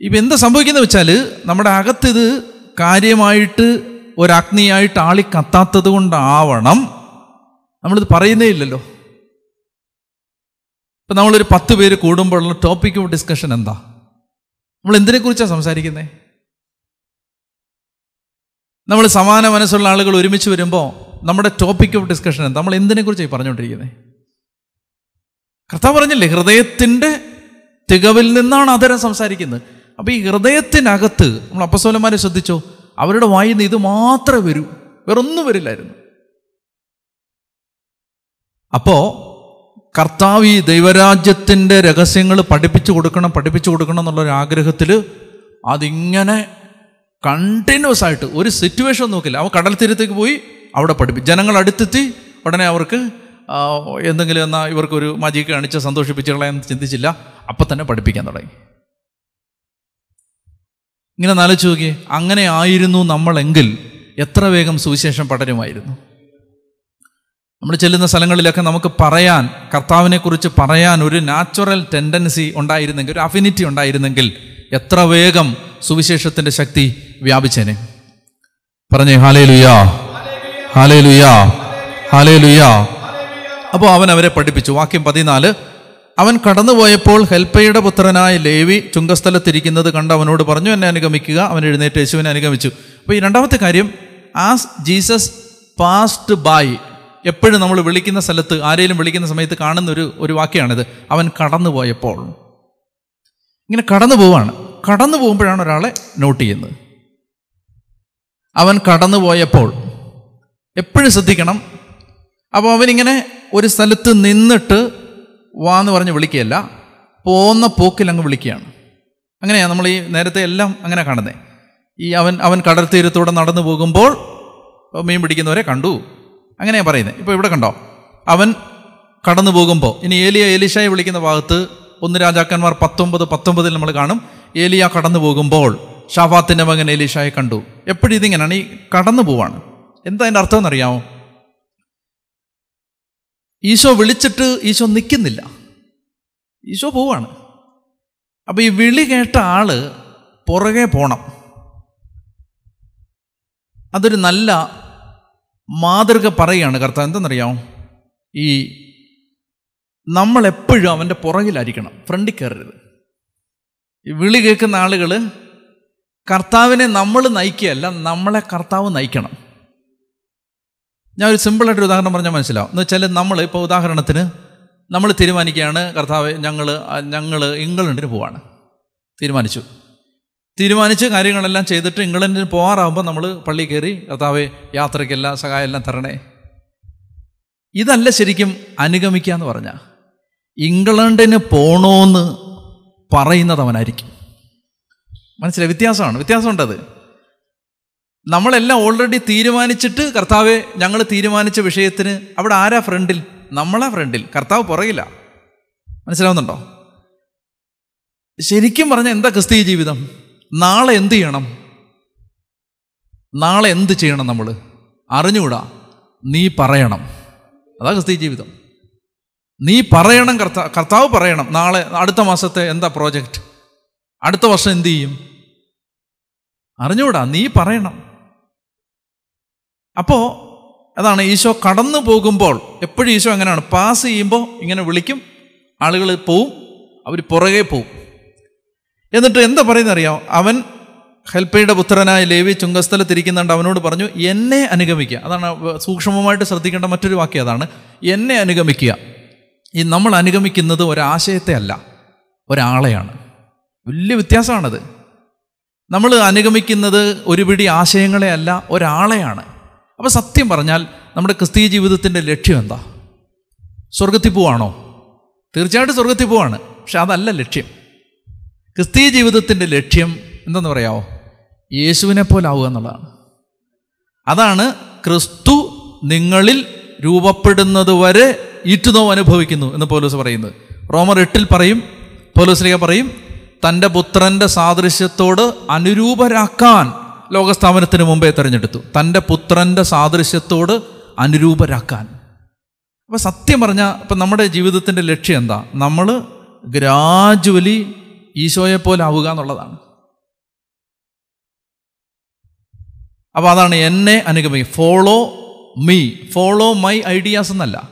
ഇപ്പം എന്ത് സംഭവിക്കുന്ന വെച്ചാൽ നമ്മുടെ അകത്തിത് കാര്യമായിട്ട് ഒരഗ്നിയായിട്ട് ആളി കത്താത്തത് കൊണ്ടാവണം. നമ്മളിത് പറയുന്നേ ഇല്ലല്ലോ. ഇപ്പം നമ്മളൊരു പത്ത് പേര് കൂടുമ്പോഴുള്ള ടോപ്പിക് ഓഫ് ഡിസ്കഷൻ എന്താ? നമ്മൾ എന്തിനെക്കുറിച്ചാണ് സംസാരിക്കുന്നത് നമ്മൾ സമാന മനസ്സുള്ള ആളുകൾ ഒരുമിച്ച് വരുമ്പോൾ നമ്മുടെ ടോപ്പിക് ഓഫ് ഡിസ്കഷൻ എന്താ? നമ്മൾ എന്തിനെക്കുറിച്ചാണ് പറഞ്ഞുകൊണ്ടിരിക്കുന്നത് കർത്താവ് പറഞ്ഞില്ലേ ഹൃദയത്തിന്റെ തികവിൽ നിന്നാണ് അതരം സംസാരിക്കുന്നത്. അപ്പോൾ ഈ ഹൃദയത്തിനകത്ത് നമ്മൾ അപ്പസോലന്മാരെ ശ്രദ്ധിച്ചോ അവരുടെ വായിന്ന് ഇത് മാത്രമേ വരൂ. വേറൊന്നും വരില്ലായിരുന്നു. അപ്പോ കർത്താവ് ഈ ദൈവരാജ്യത്തിന്റെ രഹസ്യങ്ങൾ പഠിപ്പിച്ചു കൊടുക്കണം പഠിപ്പിച്ചു കൊടുക്കണം എന്നുള്ളൊരു ആഗ്രഹത്തിൽ അതിങ്ങനെ കണ്ടിന്യൂസ് ആയിട്ട് ഒരു സിറ്റുവേഷൻ നോക്കില്ല. അവ കടൽ തീരത്തേക്ക് പോയി അവിടെ പഠിപ്പിച്ചു ജനങ്ങൾ അടുത്തെത്തി ഉടനെ അവർക്ക് എന്തെങ്കിലും എന്നാൽ ഇവർക്കൊരു മജിക്ക് കാണിച്ച് സന്തോഷിപ്പിച്ച് എന്ന് ചിന്തിച്ചില്ല. അപ്പം തന്നെ പഠിപ്പിക്കാൻ തുടങ്ങി. ഇങ്ങനെ നാലോചിച്ച് നോക്കിയേ അങ്ങനെ ആയിരുന്നു നമ്മളെങ്കിൽ എത്ര വേഗം സുവിശേഷം പടരുമായിരുന്നു. നമ്മൾ ചെല്ലുന്ന സ്ഥലങ്ങളിലൊക്കെ നമുക്ക് പറയാൻ കർത്താവിനെക്കുറിച്ച് പറയാൻ ഒരു നാച്ചുറൽ ടെൻഡൻസി ഉണ്ടായിരുന്നെങ്കിൽ ഒരു അഫിനിറ്റി ഉണ്ടായിരുന്നെങ്കിൽ എത്ര വേഗം സുവിശേഷത്തിന്റെ ശക്തി വ്യാപിച്ചേനെ. പറഞ്ഞേ ഹാലേ ലുയാ ഹാലേ ലുയാ ഹാലേ ലുയാ അപ്പോൾ അവൻ അവരെ പഠിപ്പിച്ചു. വാക്യം പതിനാല് അവൻ കടന്നുപോയപ്പോൾ ഹെൽപ്പയുടെ പുത്രനായ ലേവി ചുങ്കസ്ഥലത്തിരിക്കുന്നത് കണ്ട് അവനോട് പറഞ്ഞു എന്നെ അനുഗമിക്കുക. അവൻ എഴുന്നേറ്റ് യേശുവിനെ അനുഗമിച്ചു. അപ്പോൾ ഈ രണ്ടാമത്തെ കാര്യം ആസ് ജീസസ് പാസ്റ്റ് ബൈ എപ്പോഴും നമ്മൾ വിളിക്കുന്ന സ്ഥലത്ത് ആരെങ്കിലും വിളിക്കുന്ന സമയത്ത് കാണുന്ന ഒരു ഒരു വാക്യമാണിത്. അവൻ കടന്നുപോയപ്പോൾ. ഇങ്ങനെ കടന്നു പോവാണ് കടന്നു പോകുമ്പോഴാണ് ഒരാളെ നോട്ട് ചെയ്യുന്നത്. അവൻ കടന്നു പോയപ്പോൾ എപ്പോഴും ശ്രദ്ധിക്കണം. അപ്പോൾ അവനിങ്ങനെ ഒരു സ്ഥലത്ത് നിന്നിട്ട് വാ എന്ന് പറഞ്ഞ് വിളിക്കുകയല്ല പോന്ന പോക്കിൽ അങ്ങ് വിളിക്കുകയാണ്. അങ്ങനെയാണ് നമ്മൾ ഈ നേരത്തെ എല്ലാം അങ്ങനെ കാണുന്നത് ഈ അവൻ അവൻ കടൽ തീരത്തൂടെ നടന്നു പോകുമ്പോൾ മീൻ പിടിക്കുന്നവരെ കണ്ടു. അങ്ങനെയാണ് പറയുന്നത് ഇപ്പോൾ ഇവിടെ കണ്ടോ? അവൻ കടന്നു പോകുമ്പോൾ ഇനി ഏലിയ ഏലിഷായെ വിളിക്കുന്ന ഭാഗത്ത് ഒന്ന് രാജാക്കന്മാർ പത്തൊമ്പത് പത്തൊമ്പതിൽ നമ്മൾ കാണും. ഏലിയ കടന്നു പോകുമ്പോൾ ഷാഫാത്തിന്റെ മകൻ ഏലിഷായെ കണ്ടു. എപ്പോഴും ഇതിങ്ങനെയാണ് ഈ കടന്നു പോവാണ്. എന്താ അതിന്റെ അർത്ഥം എന്നറിയാമോ? ഈശോ വിളിച്ചിട്ട് ഈശോ നിൽക്കുന്നില്ല. ഈശോ പോവാണ്. അപ്പോൾ ഈ വിളി കേട്ട ആൾ പുറകെ പോണം. അതൊരു നല്ല മാതൃക പറയുകയാണ് കർത്താവ്. എന്തെന്നറിയാമോ ഈ നമ്മളെപ്പോഴും അവന്റെ പുറകിലായിരിക്കണം ഫ്രണ്ടിൽ കയറരുത്. ഈ വിളി കേൾക്കുന്ന ആളുകൾ കർത്താവിനെ നമ്മൾ നയിക്കുകയല്ല നമ്മളെ കർത്താവ് നയിക്കണം. ഞാൻ ഒരു സിമ്പിളായിട്ടൊരു ഉദാഹരണം പറഞ്ഞാൽ മനസ്സിലാവും. എന്ന് വെച്ചാൽ നമ്മൾ ഇപ്പോൾ ഉദാഹരണത്തിന് നമ്മൾ തീരുമാനിക്കുകയാണ് കർത്താവ് ഞങ്ങൾ ഞങ്ങൾ ഇംഗ്ലണ്ടിന് പോവാണ്. തീരുമാനിച്ചു. തീരുമാനിച്ച് കാര്യങ്ങളെല്ലാം ചെയ്തിട്ട് ഇംഗ്ലണ്ടിന് പോകാറാകുമ്പോൾ നമ്മൾ പള്ളി കയറി കർത്താവ് യാത്രയ്ക്കെല്ലാം സഹായം എല്ലാം തരണേ. ഇതല്ല ശരിക്കും അനുഗമിക്കുക എന്ന് പറഞ്ഞാൽ ഇംഗ്ലണ്ടിന് പോണോന്ന് പറയുന്നത് അവനായിരിക്കും. മനസ്സിലായി? വ്യത്യാസമാണ്. വ്യത്യാസമുണ്ടത്. നമ്മളെല്ലാം ഓൾറെഡി തീരുമാനിച്ചിട്ട് കർത്താവെ ഞങ്ങൾ തീരുമാനിച്ച വിഷയത്തിന് അവിടെ ആരാ ഫ്രണ്ടിൽ നമ്മളാ ഫ്രണ്ടിൽ കർത്താവ് പുറകില്ല മനസ്സിലാവുന്നുണ്ടോ? ശരിക്കും പറഞ്ഞ എന്താ ക്രിസ്തീയ ജീവിതം? നാളെ എന്ത് ചെയ്യണം? നാളെ എന്ത് ചെയ്യണം നമ്മൾ അറിഞ്ഞുകൂടാ. നീ പറയണം. അതാ ക്രിസ്തീയ ജീവിതം. നീ പറയണം കർത്താവ് കർത്താവ് പറയണം. നാളെ അടുത്ത മാസത്തെ എന്താ പ്രോജക്റ്റ് അടുത്ത വർഷം എന്ത് ചെയ്യും? അറിഞ്ഞുകൂടാ. നീ പറയണം. അപ്പോൾ അതാണ് ഈശോ കടന്നു പോകുമ്പോൾ എപ്പോഴും ഈശോ അങ്ങനെയാണ് പാസ് ചെയ്യുമ്പോൾ ഇങ്ങനെ വിളിക്കും. ആളുകൾ പോവും. അവർ പുറകെ പോവും. എന്നിട്ട് എന്താ പറയുന്നത് അറിയാം അവൻ ഹെൽപ്പയുടെ പുത്രനായ ലേവി ചുങ്കസ്ഥലത്തിരിക്കുന്നുണ്ട്. അവനോട് പറഞ്ഞു എന്നെ അനുഗമിക്കുക. അതാണ് സൂക്ഷ്മമായിട്ട് ശ്രദ്ധിക്കേണ്ട മറ്റൊരു വാക്യം അതാണ്. എന്നെ അനുഗമിക്കുക. ഈ നമ്മൾ അനുഗമിക്കുന്നത് ഒരാശയത്തെ അല്ല ഒരാളെയാണ്. വലിയ വ്യത്യാസമാണത്. നമ്മൾ അനുഗമിക്കുന്നത് ഒരു പിടി ആശയങ്ങളെ അല്ല ഒരാളെയാണ്. അപ്പോൾ സത്യം പറഞ്ഞാൽ നമ്മുടെ ക്രിസ്തീയ ജീവിതത്തിന്റെ ലക്ഷ്യം എന്താ? സ്വർഗത്തിൽ പോവാണോ? തീർച്ചയായിട്ടും സ്വർഗത്തിൽ പോവാണ്. പക്ഷെ അതല്ല ലക്ഷ്യം. ക്രിസ്തീയ ജീവിതത്തിന്റെ ലക്ഷ്യം എന്തെന്ന് പറയാമോ യേശുവിനെ പോലെ ആവുക എന്നുള്ളതാണ്. അതാണ് ക്രിസ്തു നിങ്ങളിൽ രൂപപ്പെടുന്നത് വരെ ഈറ്റുനോവ് അനുഭവിക്കുന്നു എന്ന് പോലീസ് പറയുന്നത്. റോമർ എട്ടിൽ പറയും പോലീസിലേക്ക് പറയും തന്റെ പുത്രന്റെ സാദൃശ്യത്തോട് അനുരൂപരാക്കാൻ ലോകസ്ഥാപനത്തിന് മുമ്പേ തിരഞ്ഞെടുത്തു. തന്റെ പുത്രന്റെ സാദൃശ്യത്തോട് അനുരൂപരാക്കാൻ. അപ്പോൾ സത്യം പറഞ്ഞാൽ ഇപ്പം നമ്മുടെ ജീവിതത്തിന്റെ ലക്ഷ്യം എന്താ? നമ്മൾ ഗ്രാജുവലി ഈശോയെ പോലെ ആവുക എന്നുള്ളതാണ്. അപ്പോൾ അതാണ് എന്നെ അനുഗമിക്കുക follow me follow my ideas എന്നല്ല.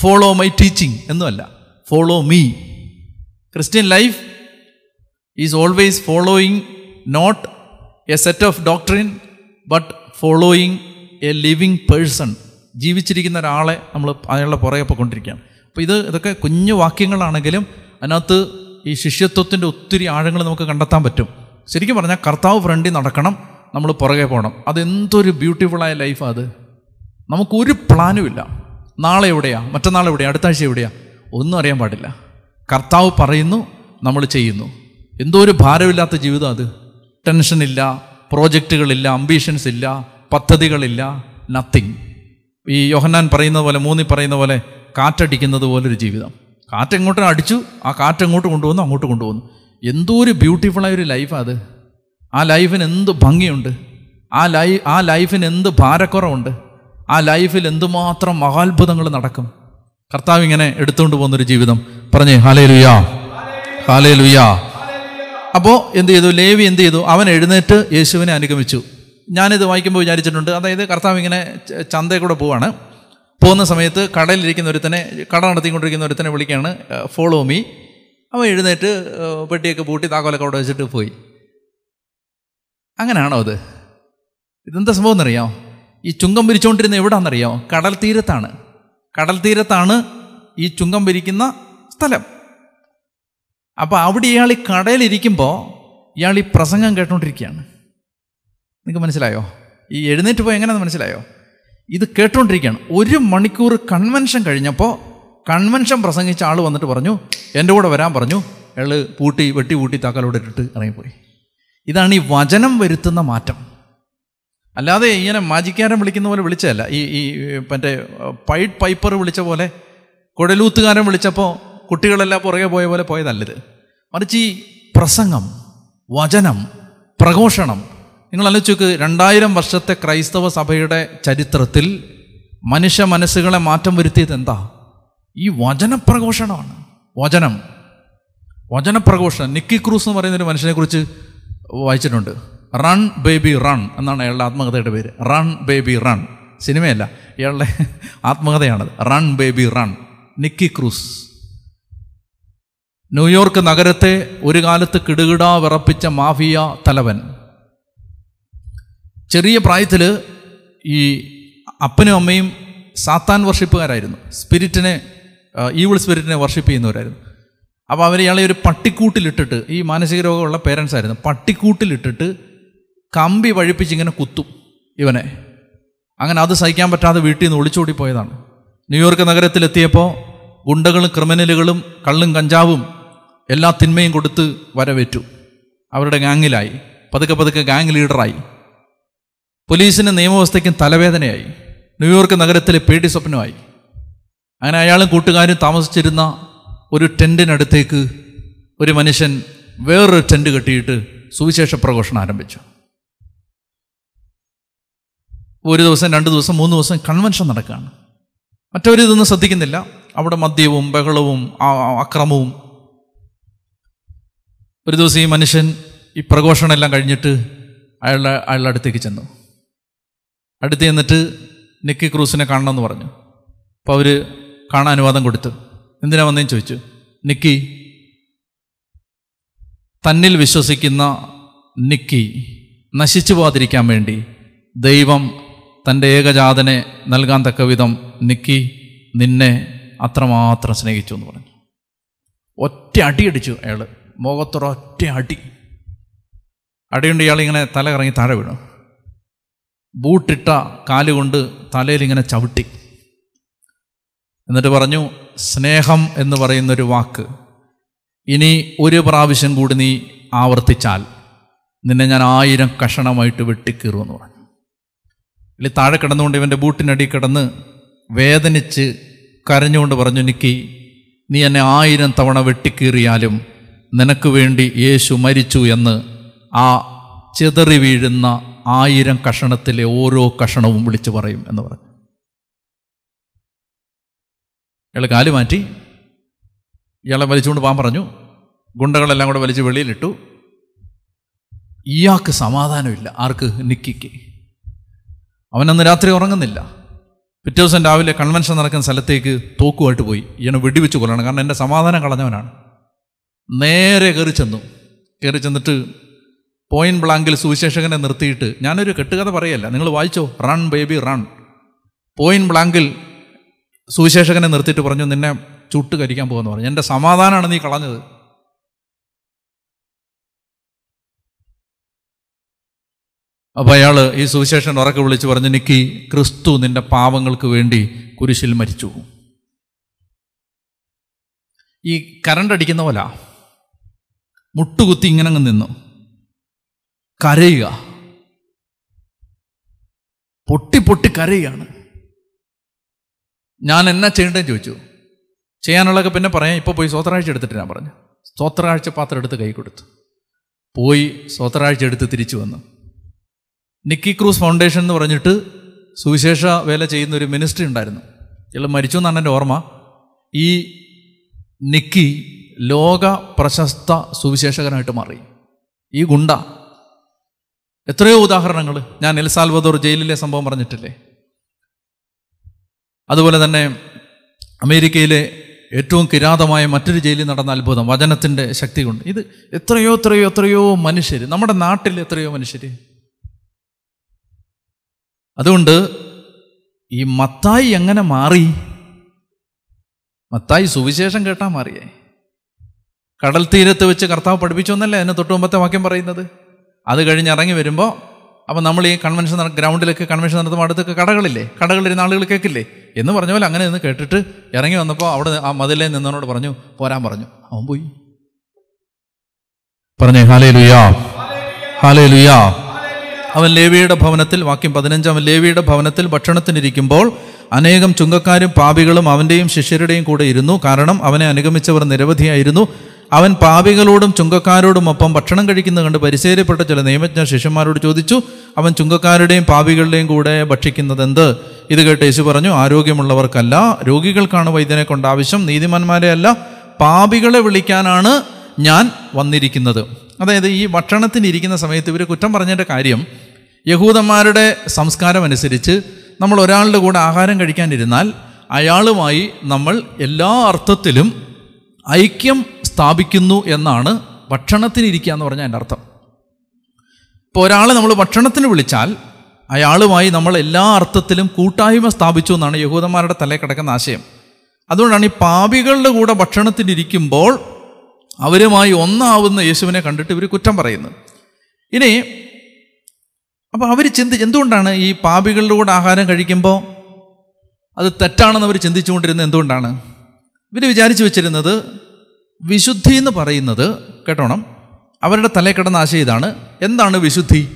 Follow my teaching എന്നുമല്ല. Follow me Christian life is always following not a set of doctrine but following a living person ജീവിച്ചിരിക്കുന്ന ഒരാളെ നമ്മൾ അയാളുടെ പുറകെ പോയിക്കൊണ്ടിരിക്കുകയാണ്. അപ്പോൾ ഇത് ഇതൊക്കെ കുഞ്ഞു വാക്യങ്ങളാണെങ്കിലും അതിനകത്ത് ഈ ശിഷ്യത്വത്തിന്റെ ഒത്തിരി ആഴങ്ങൾ നമുക്ക് കണ്ടെത്താൻ പറ്റും. ശരിക്കും പറഞ്ഞാൽ കർത്താവ് ഫ്രണ്ടിൽ നടക്കണം നമ്മൾ പുറകെ പോകണം. അതെന്തൊരു ബ്യൂട്ടിഫുള്ളായ ലൈഫാണ് അത്. നമുക്കൊരു പ്ലാനും ഇല്ല. നാളെ എവിടെയാണ് മറ്റന്നാൾ എവിടെയാണ് അടുത്ത ആഴ്ച എവിടെയാണ് ഒന്നും അറിയാൻ പാടില്ല. കർത്താവ് പറയുന്നു നമ്മൾ ചെയ്യുന്നു. എന്തോ ഒരു ഭാരമില്ലാത്ത ജീവിതം അത്. ടെൻഷനില്ല പ്രോജക്റ്റുകളില്ല അംബീഷൻസ് ഇല്ല പദ്ധതികളില്ല നത്തിങ് ഈ യോഹന്നാൻ പറയുന്ന പോലെ മൂന്നി പറയുന്ന പോലെ കാറ്റടിക്കുന്നത് പോലൊരു ജീവിതം. കാറ്റ് അടിച്ചു ആ കാറ്റ് എങ്ങോട്ട് കൊണ്ടുവന്നു അങ്ങോട്ട് കൊണ്ടുവന്നു. എന്തോ ഒരു ബ്യൂട്ടിഫുള്ളായ ഒരു ലൈഫാണ് അത്. ആ ലൈഫിന് എന്ത് ഭംഗിയുണ്ട്. ആ ലൈ ആ ലൈഫിന് എന്ത് ഭാരക്കുറവുണ്ട്. ആ ലൈഫിൽ എന്തുമാത്രം മഹാത്ഭുതങ്ങൾ നടക്കും. കർത്താവ് ഇങ്ങനെ എടുത്തുകൊണ്ട് പോകുന്നൊരു ജീവിതം. പറഞ്ഞേ ഹാലേ ലുയാ ഹാലേ ലുയാ അപ്പോൾ എന്ത് ചെയ്തു? ലേവി എന്ത് ചെയ്തു? അവൻ എഴുന്നേറ്റ് യേശുവിനെ അനുഗമിച്ചു. ഞാനിത് വായിക്കുമ്പോൾ വിചാരിച്ചിട്ടുണ്ട്. അതായത് കർത്താവ് ഇങ്ങനെ ചന്തയിൽ കൂടെ പോവാണ്. പോകുന്ന സമയത്ത് കടയിലിരിക്കുന്ന ഒരുത്തനെ കട നടത്തിക്കൊണ്ടിരിക്കുന്ന ഒരുത്തനെ വിളിക്കുകയാണ് ഫോളോ മീ അവൻ എഴുന്നേറ്റ് പെട്ടിയൊക്കെ പൂട്ടി താക്കോലൊക്കെ അവിടെ വെച്ചിട്ട് പോയി. അങ്ങനെയാണോ അത്? ഇതെന്താ സംഭവം എന്നറിയാം ഈ ചുങ്കം പിരിച്ചുകൊണ്ടിരുന്ന എവിടാണെന്നറിയാമോ കടൽ തീരത്താണ്. കടൽ തീരത്താണ് ഈ ചുങ്കം പിരിക്കുന്ന സ്ഥലം. അപ്പോൾ അവിടെ ഇയാൾ ഈ കടയിലിരിക്കുമ്പോൾ ഇയാൾ ഈ പ്രസംഗം കേട്ടോണ്ടിരിക്കുകയാണ്. നിങ്ങൾക്ക് മനസ്സിലായോ? ഈ എഴുന്നേറ്റ് പോയി എങ്ങനെയാണെന്ന് മനസ്സിലായോ? ഇത് കേട്ടോണ്ടിരിക്കുകയാണ്. ഒരു മണിക്കൂർ കൺവെൻഷൻ കഴിഞ്ഞപ്പോൾ കൺവെൻഷൻ പ്രസംഗിച്ച ആൾ വന്നിട്ട് പറഞ്ഞു എന്റെ കൂടെ വരാൻ പറഞ്ഞു. അയാൾ പൂട്ടി വെട്ടി പൂട്ടി താക്കാലോടെ ഇട്ടിട്ട് ഇറങ്ങിപ്പോയി. ഇതാണ് ഈ വചനം വരുത്തുന്ന മാറ്റം. അല്ലാതെ ഇങ്ങനെ മാജിക്കാരൻ വിളിക്കുന്ന പോലെ വിളിച്ചതല്ല. ഈ ഈ മറ്റേ പൈഡ് പൈപ്പർ വിളിച്ച പോലെ കുഴലൂത്തുകാരൻ വിളിച്ചപ്പോൾ കുട്ടികളെല്ലാം പുറകെ പോയ പോലെ പോയതല്ലത് മറിച്ച് ഈ പ്രസംഗം വചനം പ്രഘോഷണം നിങ്ങൾ ആലോചിച്ച് രണ്ടായിരം വർഷത്തെ ക്രൈസ്തവ സഭയുടെ ചരിത്രത്തിൽ മനുഷ്യ മനസ്സുകളെ മാറ്റം വരുത്തിയത് എന്താ? ഈ വചനപ്രഘോഷണമാണ്. വചനം. വചനപ്രഘോഷണം. നിക്കി ക്രൂസ് എന്ന് പറയുന്ന ഒരു മനുഷ്യനെക്കുറിച്ച് വായിച്ചിട്ടുണ്ട്. റൺ ബേബി റൺ എന്നാണ് അയാളുടെ ആത്മകഥയുടെ പേര്. Run baby run. സിനിമയല്ല. ഇയാളുടെ ആത്മകഥയാണത്. Run baby run. Nicky Cruz. New York നഗരത്തെ ഒരു കാലത്ത് കിടുകിടാ വിറപ്പിച്ച മാഫിയ തലവൻ. ചെറിയ പ്രായത്തിൽ ഈ അപ്പനും അമ്മയും സാത്താൻ വർഷിപ്പുകാരായിരുന്നു. സ്പിരിറ്റിനെ ഈവിൾ സ്പിരിറ്റിനെ വർഷിപ്പ് ചെയ്യുന്നവരായിരുന്നു. അപ്പോൾ അവർ ഇയാളെ ഒരു പട്ടിക്കൂട്ടിലിട്ടിട്ട് ഈ മാനസിക രോഗമുള്ള പേരൻസ് ആയിരുന്നു. പട്ടിക്കൂട്ടിലിട്ടിട്ട് കമ്പി വഴിപ്പിച്ച് ഇങ്ങനെ കുത്തും ഇവനെ. അങ്ങനെ അത് സഹിക്കാൻ പറ്റാതെ വീട്ടിൽ നിന്ന് ഒളിച്ചോടി പോയതാണ് ന്യൂയോർക്ക് നഗരത്തിലെത്തിയപ്പോൾ ഗുണ്ടകളും ക്രിമിനലുകളും കള്ളും കഞ്ചാവും എല്ലാ തിന്മയും കൊടുത്ത് വരവേറ്റു. അവരുടെ ഗാങ്ങിലായി പതുക്കെ പതുക്കെ ഗാങ് ലീഡറായി. പോലീസിന് നിയമവ്യവസ്ഥയ്ക്കും തലവേദനയായി. ന്യൂയോർക്ക് നഗരത്തിലെ പേടി സ്വപ്നമായി. അങ്ങനെ അയാളും കൂട്ടുകാരും താമസിച്ചിരുന്ന ഒരു ടെന്റിനടുത്തേക്ക് ഒരു മനുഷ്യൻ വേറൊരു ടെന്റ് കെട്ടിയിട്ട് സുവിശേഷ പ്രഘോഷണം ആരംഭിച്ചു. ഒരു ദിവസം രണ്ട് ദിവസം മൂന്ന് ദിവസം കൺവെൻഷൻ നടക്കുകയാണ്. മറ്റവരിതൊന്നും ശ്രദ്ധിക്കുന്നില്ല. അവിടെ മദ്യവും ബഹളവും അക്രമവും ഒരു ദിവസം ഈ മനുഷ്യൻ ഈ പ്രഘോഷണമെല്ലാം കഴിഞ്ഞിട്ട് അയാളുടെ അയാളുടെ അടുത്തേക്ക് ചെന്നു. അടുത്ത് ചെന്നിട്ട് നിക്കി ക്രൂസിനെ കാണണമെന്ന് പറഞ്ഞു. അപ്പോൾ അവർ കാണാൻ അനുവാദം കൊടുത്തു എന്തിനാ വന്നേന്ന്? ചോദിച്ചു. നിക്കി തന്നിൽ വിശ്വസിക്കുന്ന നിക്കി നശിച്ചു പോകാതിരിക്കാൻ വേണ്ടി ദൈവം തന്റെ ഏകജാതനെ നൽകാൻ തക്ക വിധം നിക്കി നിന്നെ അത്രമാത്രം സ്നേഹിച്ചു എന്ന് പറഞ്ഞു. ഒറ്റ അടിയടിച്ചു അയാൾ മുഖത്തൊരൊറ്റ അടി അടിയുണ്ട് ഇയാളിങ്ങനെ തല കറങ്ങി താഴെ വീണു. ബൂട്ടിട്ട കാലുകൊണ്ട് തലയിൽ ഇങ്ങനെ ചവിട്ടി. എന്നിട്ട് പറഞ്ഞു സ്നേഹം എന്ന് പറയുന്നൊരു വാക്ക്. ഇനി ഒരു പ്രാവശ്യം കൂടി നീ ആവർത്തിച്ചാൽ നിന്നെ ഞാൻ ആയിരം കഷണമായിട്ട് വെട്ടിക്കീറുമെന്ന് പറഞ്ഞു. ഇല്ല താഴെ കിടന്നുകൊണ്ട് ഇവന്റെ ബൂട്ടിനടി കിടന്ന് വേദനിച്ച് കരഞ്ഞുകൊണ്ട് പറഞ്ഞു നിക്കി നീ എന്നെ ആയിരം തവണ വെട്ടിക്കീറിയാലും നിനക്ക് വേണ്ടി യേശു മരിച്ചു എന്ന് ആ ചെതറി വീഴുന്ന ആയിരം കഷണത്തിലെ ഓരോ കഷണവും വിളിച്ചു പറയും എന്ന് പറഞ്ഞു. ഇയാൾ കാൽ മാറ്റി. ഇയാളെ വലിച്ചുകൊണ്ട് പോകാൻ പറഞ്ഞു. ഗുണ്ടകളെല്ലാം കൂടെ വലിച്ച് വെളിയിലിട്ടു. ഇയാൾക്ക് സമാധാനമില്ല. ആർക്ക്? നിക്കിക്ക്. അവനന്ന് രാത്രി ഉറങ്ങുന്നില്ല. പിറ്റേ ദിവസം രാവിലെ കൺവെൻഷൻ നടക്കുന്ന സ്ഥലത്തേക്ക് തോക്കുമായിട്ട് പോയി. ഇയാൾ വെടിവെച്ച് കൊല്ലണം. കാരണം എന്റെ സമാധാനം കളഞ്ഞവനാണ്. നേരെ കയറി ചെന്നു. കയറി ചെന്നിട്ട് പോയിന്റ് ബ്ലാങ്കിൽ സുവിശേഷകനെ നിർത്തിയിട്ട് ഞാനൊരു കെട്ടുകഥ പറയല്ല. നിങ്ങൾ വായിച്ചോ? റൺ ബേബി റൺ പോയിന്റ് ബ്ലാങ്കിൽ സുവിശേഷകനെ നിർത്തിയിട്ട് പറഞ്ഞു നിന്നെ ചുട്ട് കരിക്കാൻ പോകുമെന്ന് പറഞ്ഞു. എന്റെ സമാധാനമാണ് നീ കളഞ്ഞത്. അപ്പോൾ അയാൾ ഈ സുവിശേഷൻ ഉറക്കെ വിളിച്ച് പറഞ്ഞു നിക്കി ക്രിസ്തു നിന്റെ പാവങ്ങൾക്ക് വേണ്ടി കുരിശിൽ മരിച്ചു. ഈ കരണ്ട് അടിക്കുന്ന പോലെ. മുട്ടുകുത്തി ഇങ്ങനെ അങ്ങ് നിന്നു. കരയുക. പൊട്ടി പൊട്ടി കരയുകയാണ്. ഞാൻ എന്നാ ചെയ്യേണ്ടതെന്ന് ചോദിച്ചു. ചെയ്യാനുള്ളതൊക്കെ പിന്നെ പറയാം. ഇപ്പോൾ പോയി സ്വോത്രാഴ്ച എടുത്തിട്ട് ഞാൻ പറഞ്ഞു. സ്വോത്രാഴ്ച പാത്രം എടുത്ത് കൈ കൊടുത്തു. പോയി സ്വോത്രാഴ്ച എടുത്ത് തിരിച്ചു വന്നു. നിക്കി ക്രൂസ് ഫൗണ്ടേഷൻ എന്ന് പറഞ്ഞിട്ട് സുവിശേഷ വേല ചെയ്യുന്ന ഒരു മിനിസ്ട്രി ഉണ്ടായിരുന്നു. ഇയാൾ മരിച്ചു എന്നാണ് എന്റെ ഓർമ്മ. ഈ നിക്കി ലോക പ്രശസ്ത സുവിശേഷകനായിട്ട് മാറി. ഈ ഗുണ്ട. എത്രയോ ഉദാഹരണങ്ങൾ ഞാൻ എൽസാൽവദോർ ജയിലിലെ സംഭവം പറഞ്ഞിട്ടില്ലേ? അതുപോലെ തന്നെ അമേരിക്കയിലെ ഏറ്റവും കിരാതമായ മറ്റൊരു ജയിലിൽ നടന്ന അത്ഭുതം. വചനത്തിന്റെ ശക്തി കൊണ്ട് ഇത് എത്രയോ എത്രയോ എത്രയോ മനുഷ്യർ നമ്മുടെ നാട്ടിൽ എത്രയോ മനുഷ്യർ അതുകൊണ്ട് ഈ മത്തായി എങ്ങനെ മാറി? മത്തായി സുവിശേഷം കേട്ടാൽ മാറിയേ. കടൽ തീരത്ത് വെച്ച് കർത്താവ് പഠിപ്പിച്ചു എന്നല്ലേ അതിന് തൊട്ട് മുമ്പത്തെ വാക്യം പറയുന്നത്? അത് കഴിഞ്ഞ് ഇറങ്ങി വരുമ്പോൾ അപ്പം നമ്മൾ ഈ കൺവെൻഷൻ ഗ്രൗണ്ടിലൊക്കെ കൺവെൻഷൻ നടത്തുമ്പോൾ അടുത്തൊക്കെ കടകളില്ലേ? കടകളിരുന്ന ആളുകൾ കേൾക്കില്ലേ? എന്ന് പറഞ്ഞ പോലെ അങ്ങനെ നിന്ന് കേട്ടിട്ട് ഇറങ്ങി വന്നപ്പോൾ അവിടെ ആ മതിലേ നിന്നവനോട് പറഞ്ഞു പോരാൻ പറഞ്ഞു. അവൻ പോയി. പറഞ്ഞേ ഹാലേ ലുയാ ഹാലേ ലുയാ അവൻ ലേവിയുടെ ഭവനത്തിൽ വാക്യം പതിനഞ്ച് ലേവിയുടെ ഭവനത്തിൽ ഭക്ഷണത്തിനിരിക്കുമ്പോൾ അനേകം ചുങ്കക്കാരും പാപികളും അവന്റെയും ശിഷ്യരുടെയും കൂടെ ഇരുന്നു. കാരണം അവനെ അനുഗമിച്ചവർ നിരവധിയായിരുന്നു. അവൻ പാപികളോടും ചുങ്കക്കാരോടും ഒപ്പം ഭക്ഷണം കഴിക്കുന്നത് കണ്ട് പരിശീലപ്പെട്ട ചില നിയമജ്ഞ ശിഷ്യന്മാരോട് ചോദിച്ചു അവൻ ചുങ്കക്കാരുടെയും പാപികളുടെയും കൂടെ ഭക്ഷിക്കുന്നത് എന്ത് ഇത് കേട്ട് യേശു പറഞ്ഞു ആരോഗ്യമുള്ളവർക്കല്ല രോഗികൾക്കാണ് വൈദ്യനെ കൊണ്ട് ആവശ്യം നീതിമാന്മാരെ അല്ല പാപികളെ വിളിക്കാനാണ് ഞാൻ വന്നിരിക്കുന്നത്. അതായത് ഈ ഭക്ഷണത്തിന് ഇരിക്കുന്ന സമയത്ത് ഇവർ കുറ്റം പറഞ്ഞതിന്റെ കാര്യം യഹൂദന്മാരുടെ സംസ്കാരം അനുസരിച്ച് നമ്മൾ ഒരാളുടെ കൂടെ ആഹാരം കഴിക്കാനിരുന്നാൽ അയാളുമായി നമ്മൾ എല്ലാ അർത്ഥത്തിലും ഐക്യം സ്ഥാപിക്കുന്നു എന്നാണ് ഭക്ഷണത്തിന് ഇരിക്കുക എന്ന് പറഞ്ഞാൽ എന്റെ അർത്ഥം. ഇപ്പോൾ ഒരാളെ നമ്മൾ ഭക്ഷണത്തിന് വിളിച്ചാൽ അയാളുമായി നമ്മൾ എല്ലാ അർത്ഥത്തിലും കൂട്ടായ്മ സ്ഥാപിച്ചു എന്നാണ് യഹൂദന്മാരുടെ തലയിൽ കിടക്കുന്ന ആശയം. അതുകൊണ്ടാണ് ഈ പാപികളുടെ കൂടെ ഭക്ഷണത്തിനിരിക്കുമ്പോൾ അവരുമായി ഒന്നാവുന്ന യേശുവിനെ കണ്ടിട്ട് ഇവർ കുറ്റം പറയുന്നത് ഇനി അപ്പോൾ അവർ ചിന്തി എന്തുകൊണ്ടാണ് ഈ പാപികളുടെ കൂടെ ആഹാരം കഴിക്കുമ്പോൾ അത് തെറ്റാണെന്ന് അവർ ചിന്തിച്ചുകൊണ്ടിരുന്നത് എന്തുകൊണ്ടാണ്? ഇവർ വിചാരിച്ചു വെച്ചിരുന്നത് വിശുദ്ധി എന്ന് പറയുന്നത് കേട്ടോണം? അവരുടെ തലേ കിടന്ന ആശയം ഇതാണ്. എന്താണ് വിശുദ്ധി?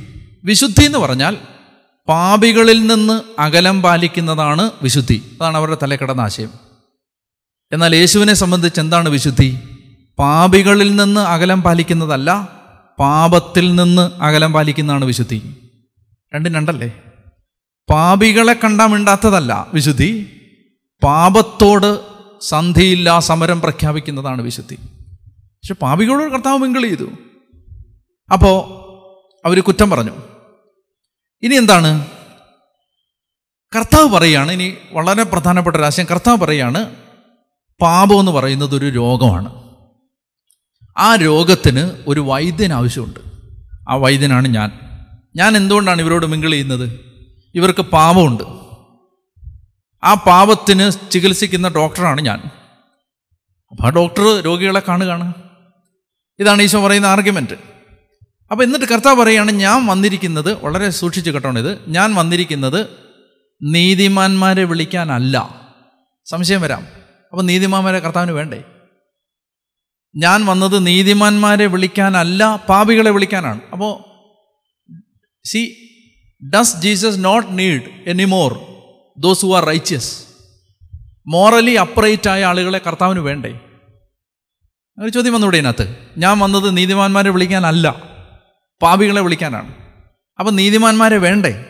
വിശുദ്ധി എന്ന് പറഞ്ഞാൽ പാപികളിൽ നിന്ന് അകലം പാലിക്കുന്നതാണ് വിശുദ്ധി. അതാണ് അവരുടെ തലേ കിടന്ന ആശയം. എന്നാൽ യേശുവിനെ സംബന്ധിച്ച് എന്താണ് വിശുദ്ധി? പാപികളിൽ നിന്ന് അകലം പാലിക്കുന്നതല്ല പാപത്തിൽ നിന്ന് അകലം പാലിക്കുന്നതാണ് വിശുദ്ധി. രണ്ടും രണ്ടല്ലേ? പാപികളെ കണ്ടാൽ മിണ്ടാത്തതല്ല വിശുദ്ധി. പാപത്തോട് സന്ധിയില്ല സമരം പ്രഖ്യാപിക്കുന്നതാണ് വിശുദ്ധി. പക്ഷെ പാപികളോട് കർത്താവ് മിങ്കിൾ ചെയ്തു. അപ്പോൾ അവർ കുറ്റം പറഞ്ഞു. ഇനി എന്താണ്? കർത്താവ് പറയുകയാണ് ഇനി വളരെ പ്രധാനപ്പെട്ട ഒരു ആശയം കർത്താവ് പറയുകയാണ് പാപം എന്ന് പറയുന്നത് ഒരു രോഗമാണ്. ആ രോഗത്തിന് ഒരു വൈദ്യൻ ആവശ്യമുണ്ട്. ആ വൈദ്യനാണ് ഞാൻ. ഞാൻ എന്തുകൊണ്ടാണ് ഇവരോട് മിങ്കിൾ ചെയ്യുന്നത്? ഇവർക്ക് പാപമുണ്ട്. ആ പാപത്തിന് ചികിത്സിക്കുന്ന ഡോക്ടറാണ് ഞാൻ. അപ്പോൾ ആ ഡോക്ടർ രോഗികളെ കാണുകയാണ്. ഇതാണ് ഈശോ പറയുന്ന ആർഗ്യുമെന്റ് അപ്പോൾ എന്നിട്ട് കർത്താവ് പറയുകയാണ് ഞാൻ വന്നിരിക്കുന്നത് വളരെ സൂക്ഷിച്ച് കേട്ടോണം ഇത് ഞാൻ വന്നിരിക്കുന്നത് നീതിമാന്മാരെ വിളിക്കാനല്ല. സംശയം വരാം. അപ്പോൾ നീതിമാന്മാരെ കർത്താവിന് വേണ്ടേ? ഞാൻ വന്നത് നീതിമാന്മാരെ വിളിക്കാനല്ല പാപികളെ വിളിക്കാനാണ്. അപ്പോൾ so does Jesus not need anymore those who are righteous morally upright ആയ ആളുകളെ കർത്താവിന് വേണ്ടേ? ഒരു ചോദ്യം വന്നൂടെ ഇതിനകത്ത്. ഞാൻ വന്നത് നീതിമാന്മാരെ വിളിക്കാനല്ല. പാപികളെ വിളിക്കാനാണ്. അപ്പം നീതിമാന്മാരെ വേണ്ടേ?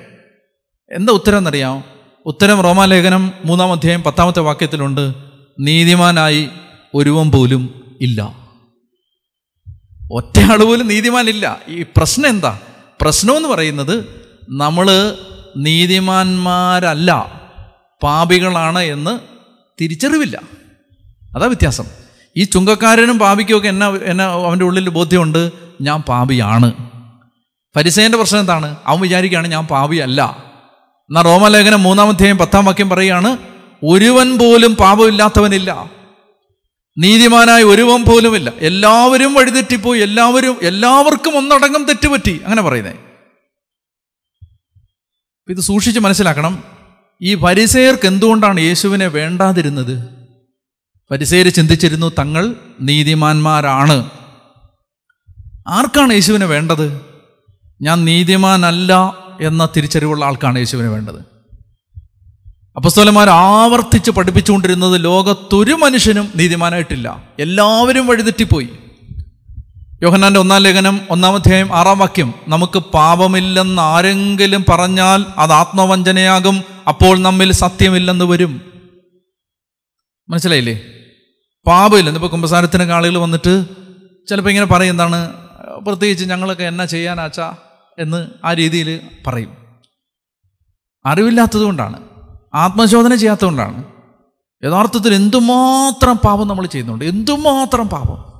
എന്താ ഉത്തരം എന്നറിയാമോ? ഉത്തരം റോമാലേഖനം മൂന്നാം അധ്യായം പത്താമത്തെ വാക്യത്തിലുണ്ട്. നീതിമാനായി ഒരുവൻ പോലും ഇല്ല. ഒറ്റയാൾ പോലും നീതിമാനില്ല. ഈ പ്രശ്നം എന്താ? പ്രശ്നമെന്ന് പറയുന്നത് നമ്മൾ നീതിമാന്മാരല്ല. പാപികളാണ് എന്ന് തിരിച്ചറിവില്ല. അതാ വ്യത്യാസം. ഈ ചുങ്കക്കാരനും പാപിക്കുമൊക്കെ എന്നാ എന്നാ അവന്റെ ഉള്ളിൽ ബോധ്യമുണ്ട്? ഞാൻ പാപിയാണ്. പരിസേന്റെ പ്രശ്നം എന്താണ്? അവൻ വിചാരിക്കുകയാണ് ഞാൻ പാപിയല്ല. എന്നാൽ റോമലേഖനം മൂന്നാമധ്യായം പത്താം വാക്യം പറയുകയാണ് ഒരുവൻ പോലും പാപമില്ലാത്തവനില്ല. നീതിമാനായ ഒരുവൻ പോലുമില്ല. എല്ലാവരും വഴിതെറ്റിപ്പോയി. എല്ലാവരും എല്ലാവർക്കും ഒന്നടങ്കം തെറ്റുപറ്റി. അങ്ങനെ പറയുന്നേ. ഇത് സൂക്ഷിച്ച് മനസ്സിലാക്കണം. ഈ പരിസയർക്ക് എന്തുകൊണ്ടാണ് യേശുവിനെ വേണ്ടാതിരുന്നത്? പരിസയർ ചിന്തിച്ചിരുന്നു തങ്ങൾ നീതിമാന്മാരാണ്. ആർക്കാണ് യേശുവിനെ വേണ്ടത്? ഞാൻ നീതിമാനല്ല എന്ന തിരിച്ചറിവുള്ള ആൾക്കാണ് യേശുവിനെ വേണ്ടത്. അപ്പസ്തോലന്മാർ ആവർത്തിച്ച് പഠിപ്പിച്ചുകൊണ്ടിരുന്നത് ലോകത്തൊരു മനുഷ്യനും നീതിമാനായിട്ടില്ല. എല്ലാവരും വഴിതെറ്റിപ്പോയി. യോഹന്നാന്റെ ഒന്നാം ലേഖനം ഒന്നാം ഒന്നാമധ്യായം ആറാം വാക്യം നമുക്ക് പാപമില്ലെന്ന് ആരെങ്കിലും പറഞ്ഞാൽ അത് ആത്മവഞ്ചനയാകും അപ്പോൾ നമ്മിൽ സത്യമില്ലെന്ന് വരും. മനസ്സിലായില്ലേ? പാപമില്ല. ഇപ്പോൾ കുമ്പസാരത്തിനൊക്കെ ആളുകൾ വന്നിട്ട് ചിലപ്പോൾ ഇങ്ങനെ പറയും എന്താണ്? പ്രത്യേകിച്ച് ഞങ്ങളൊക്കെ എന്നാ ചെയ്യാനാച്ചാ എന്ന് ആ രീതിയിൽ പറയും. അറിവില്ലാത്തത് കൊണ്ടാണ്. ആത്മശോധന ചെയ്യാത്തതുകൊണ്ടാണ് യഥാർത്ഥത്തിൽ എന്തുമാത്രം പാപം നമ്മൾ ചെയ്യുന്നുണ്ട്? എന്തുമാത്രം പാപം?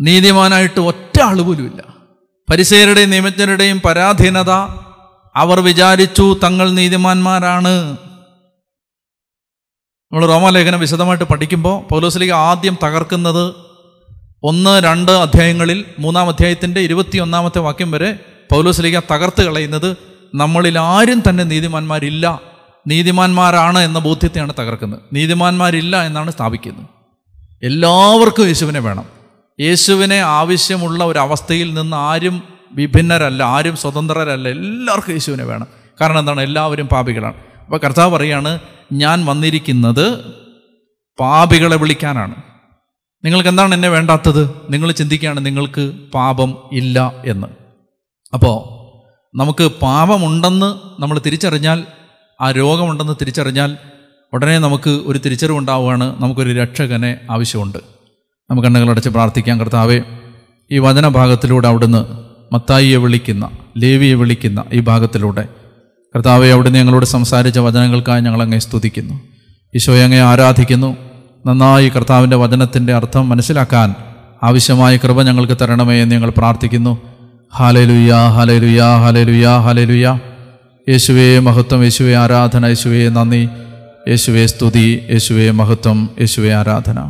നീതിമാനായിട്ട് ഒറ്റ ആൾ പോലുമില്ല. പരിസയരുടെയും നിയമജ്ഞരുടെയും പരാധീനത അവർ വിചാരിച്ചു തങ്ങൾ നീതിമാന്മാരാണ്. നമ്മൾ റോമാലേഖനം വിശദമായിട്ട് പഠിക്കുമ്പോൾ പൗലോസ്ലിക ആദ്യം തകർക്കുന്നത് ഒന്ന് രണ്ട് അധ്യായങ്ങളിൽ മൂന്നാം അധ്യായത്തിന്റെ ഇരുപത്തിയൊന്നാമത്തെ വാക്യം വരെ പൗലോസ്ലിക തകർത്ത് കളയുന്നത് നമ്മളിൽ ആരും തന്നെ നീതിമാന്മാരില്ല നീതിമാന്മാരാണ് എന്ന ബോധ്യത്തെയാണ് തകർക്കുന്നത്. നീതിമാന്മാരില്ല എന്നാണ് സ്ഥാപിക്കുന്നത്. എല്ലാവർക്കും യേശുവിനെ വേണം. യേശുവിനെ ആവശ്യമുള്ള ഒരവസ്ഥയിൽ നിന്ന് ആരും വിഭിന്നരല്ല ആരും സ്വതന്ത്രരല്ല എല്ലാവർക്കും യേശുവിനെ വേണം. കാരണം എന്താണ്? എല്ലാവരും പാപികളാണ്. അപ്പോൾ കർത്താവ് പറയാണ് ഞാൻ വന്നിരിക്കുന്നത് പാപികളെ വിളിക്കാനാണ്. നിങ്ങൾക്ക് എന്താണ് എന്നെ വേണ്ടാത്തത്? നിങ്ങൾ ചിന്തിക്കുകയാണ് നിങ്ങൾക്ക് പാപം ഇല്ല എന്ന്. അപ്പോൾ നമുക്ക് പാപമുണ്ടെന്ന് നമ്മൾ തിരിച്ചറിഞ്ഞാൽ ആ രോഗമുണ്ടെന്ന് തിരിച്ചറിഞ്ഞാൽ ഉടനെ നമുക്ക് ഒരു തിരിച്ചറിവുണ്ടാവുകയാണ് നമുക്കൊരു രക്ഷകനെ ആവശ്യമുണ്ട്. നമുക്ക് കണ്ണുകളടച്ച് പ്രാർത്ഥിക്കാം കർത്താവേ. ഈ വചനഭാഗത്തിലൂടെ അവിടുന്ന് മത്തായിയെ വിളിക്കുന്ന ലേവിയെ വിളിക്കുന്ന ഈ ഭാഗത്തിലൂടെ. കർത്താവെ അവിടുന്ന് ഞങ്ങളോട് സംസാരിച്ച വചനങ്ങൾക്കായി ഞങ്ങളങ്ങെ സ്തുതിക്കുന്നു. ഈശോയെ അങ്ങെ ആരാധിക്കുന്നു. നന്നായി കർത്താവിന്റെ വചനത്തിന്റെ അർത്ഥം മനസ്സിലാക്കാൻ ആവശ്യമായ കൃപ ഞങ്ങൾക്ക് തരണമേ എന്ന് ഞങ്ങൾ പ്രാർത്ഥിക്കുന്നു. ഹാലലുയാ ഹാലലുയാ ഹാലലുയാ ഹാലലുയാ യേശുവേ മഹത്വം യേശുവേ ആരാധന യേശുവേ നന്ദി. യേശുവേ സ്തുതി യേശുവേ മഹത്വം യേശുവേ ആരാധന.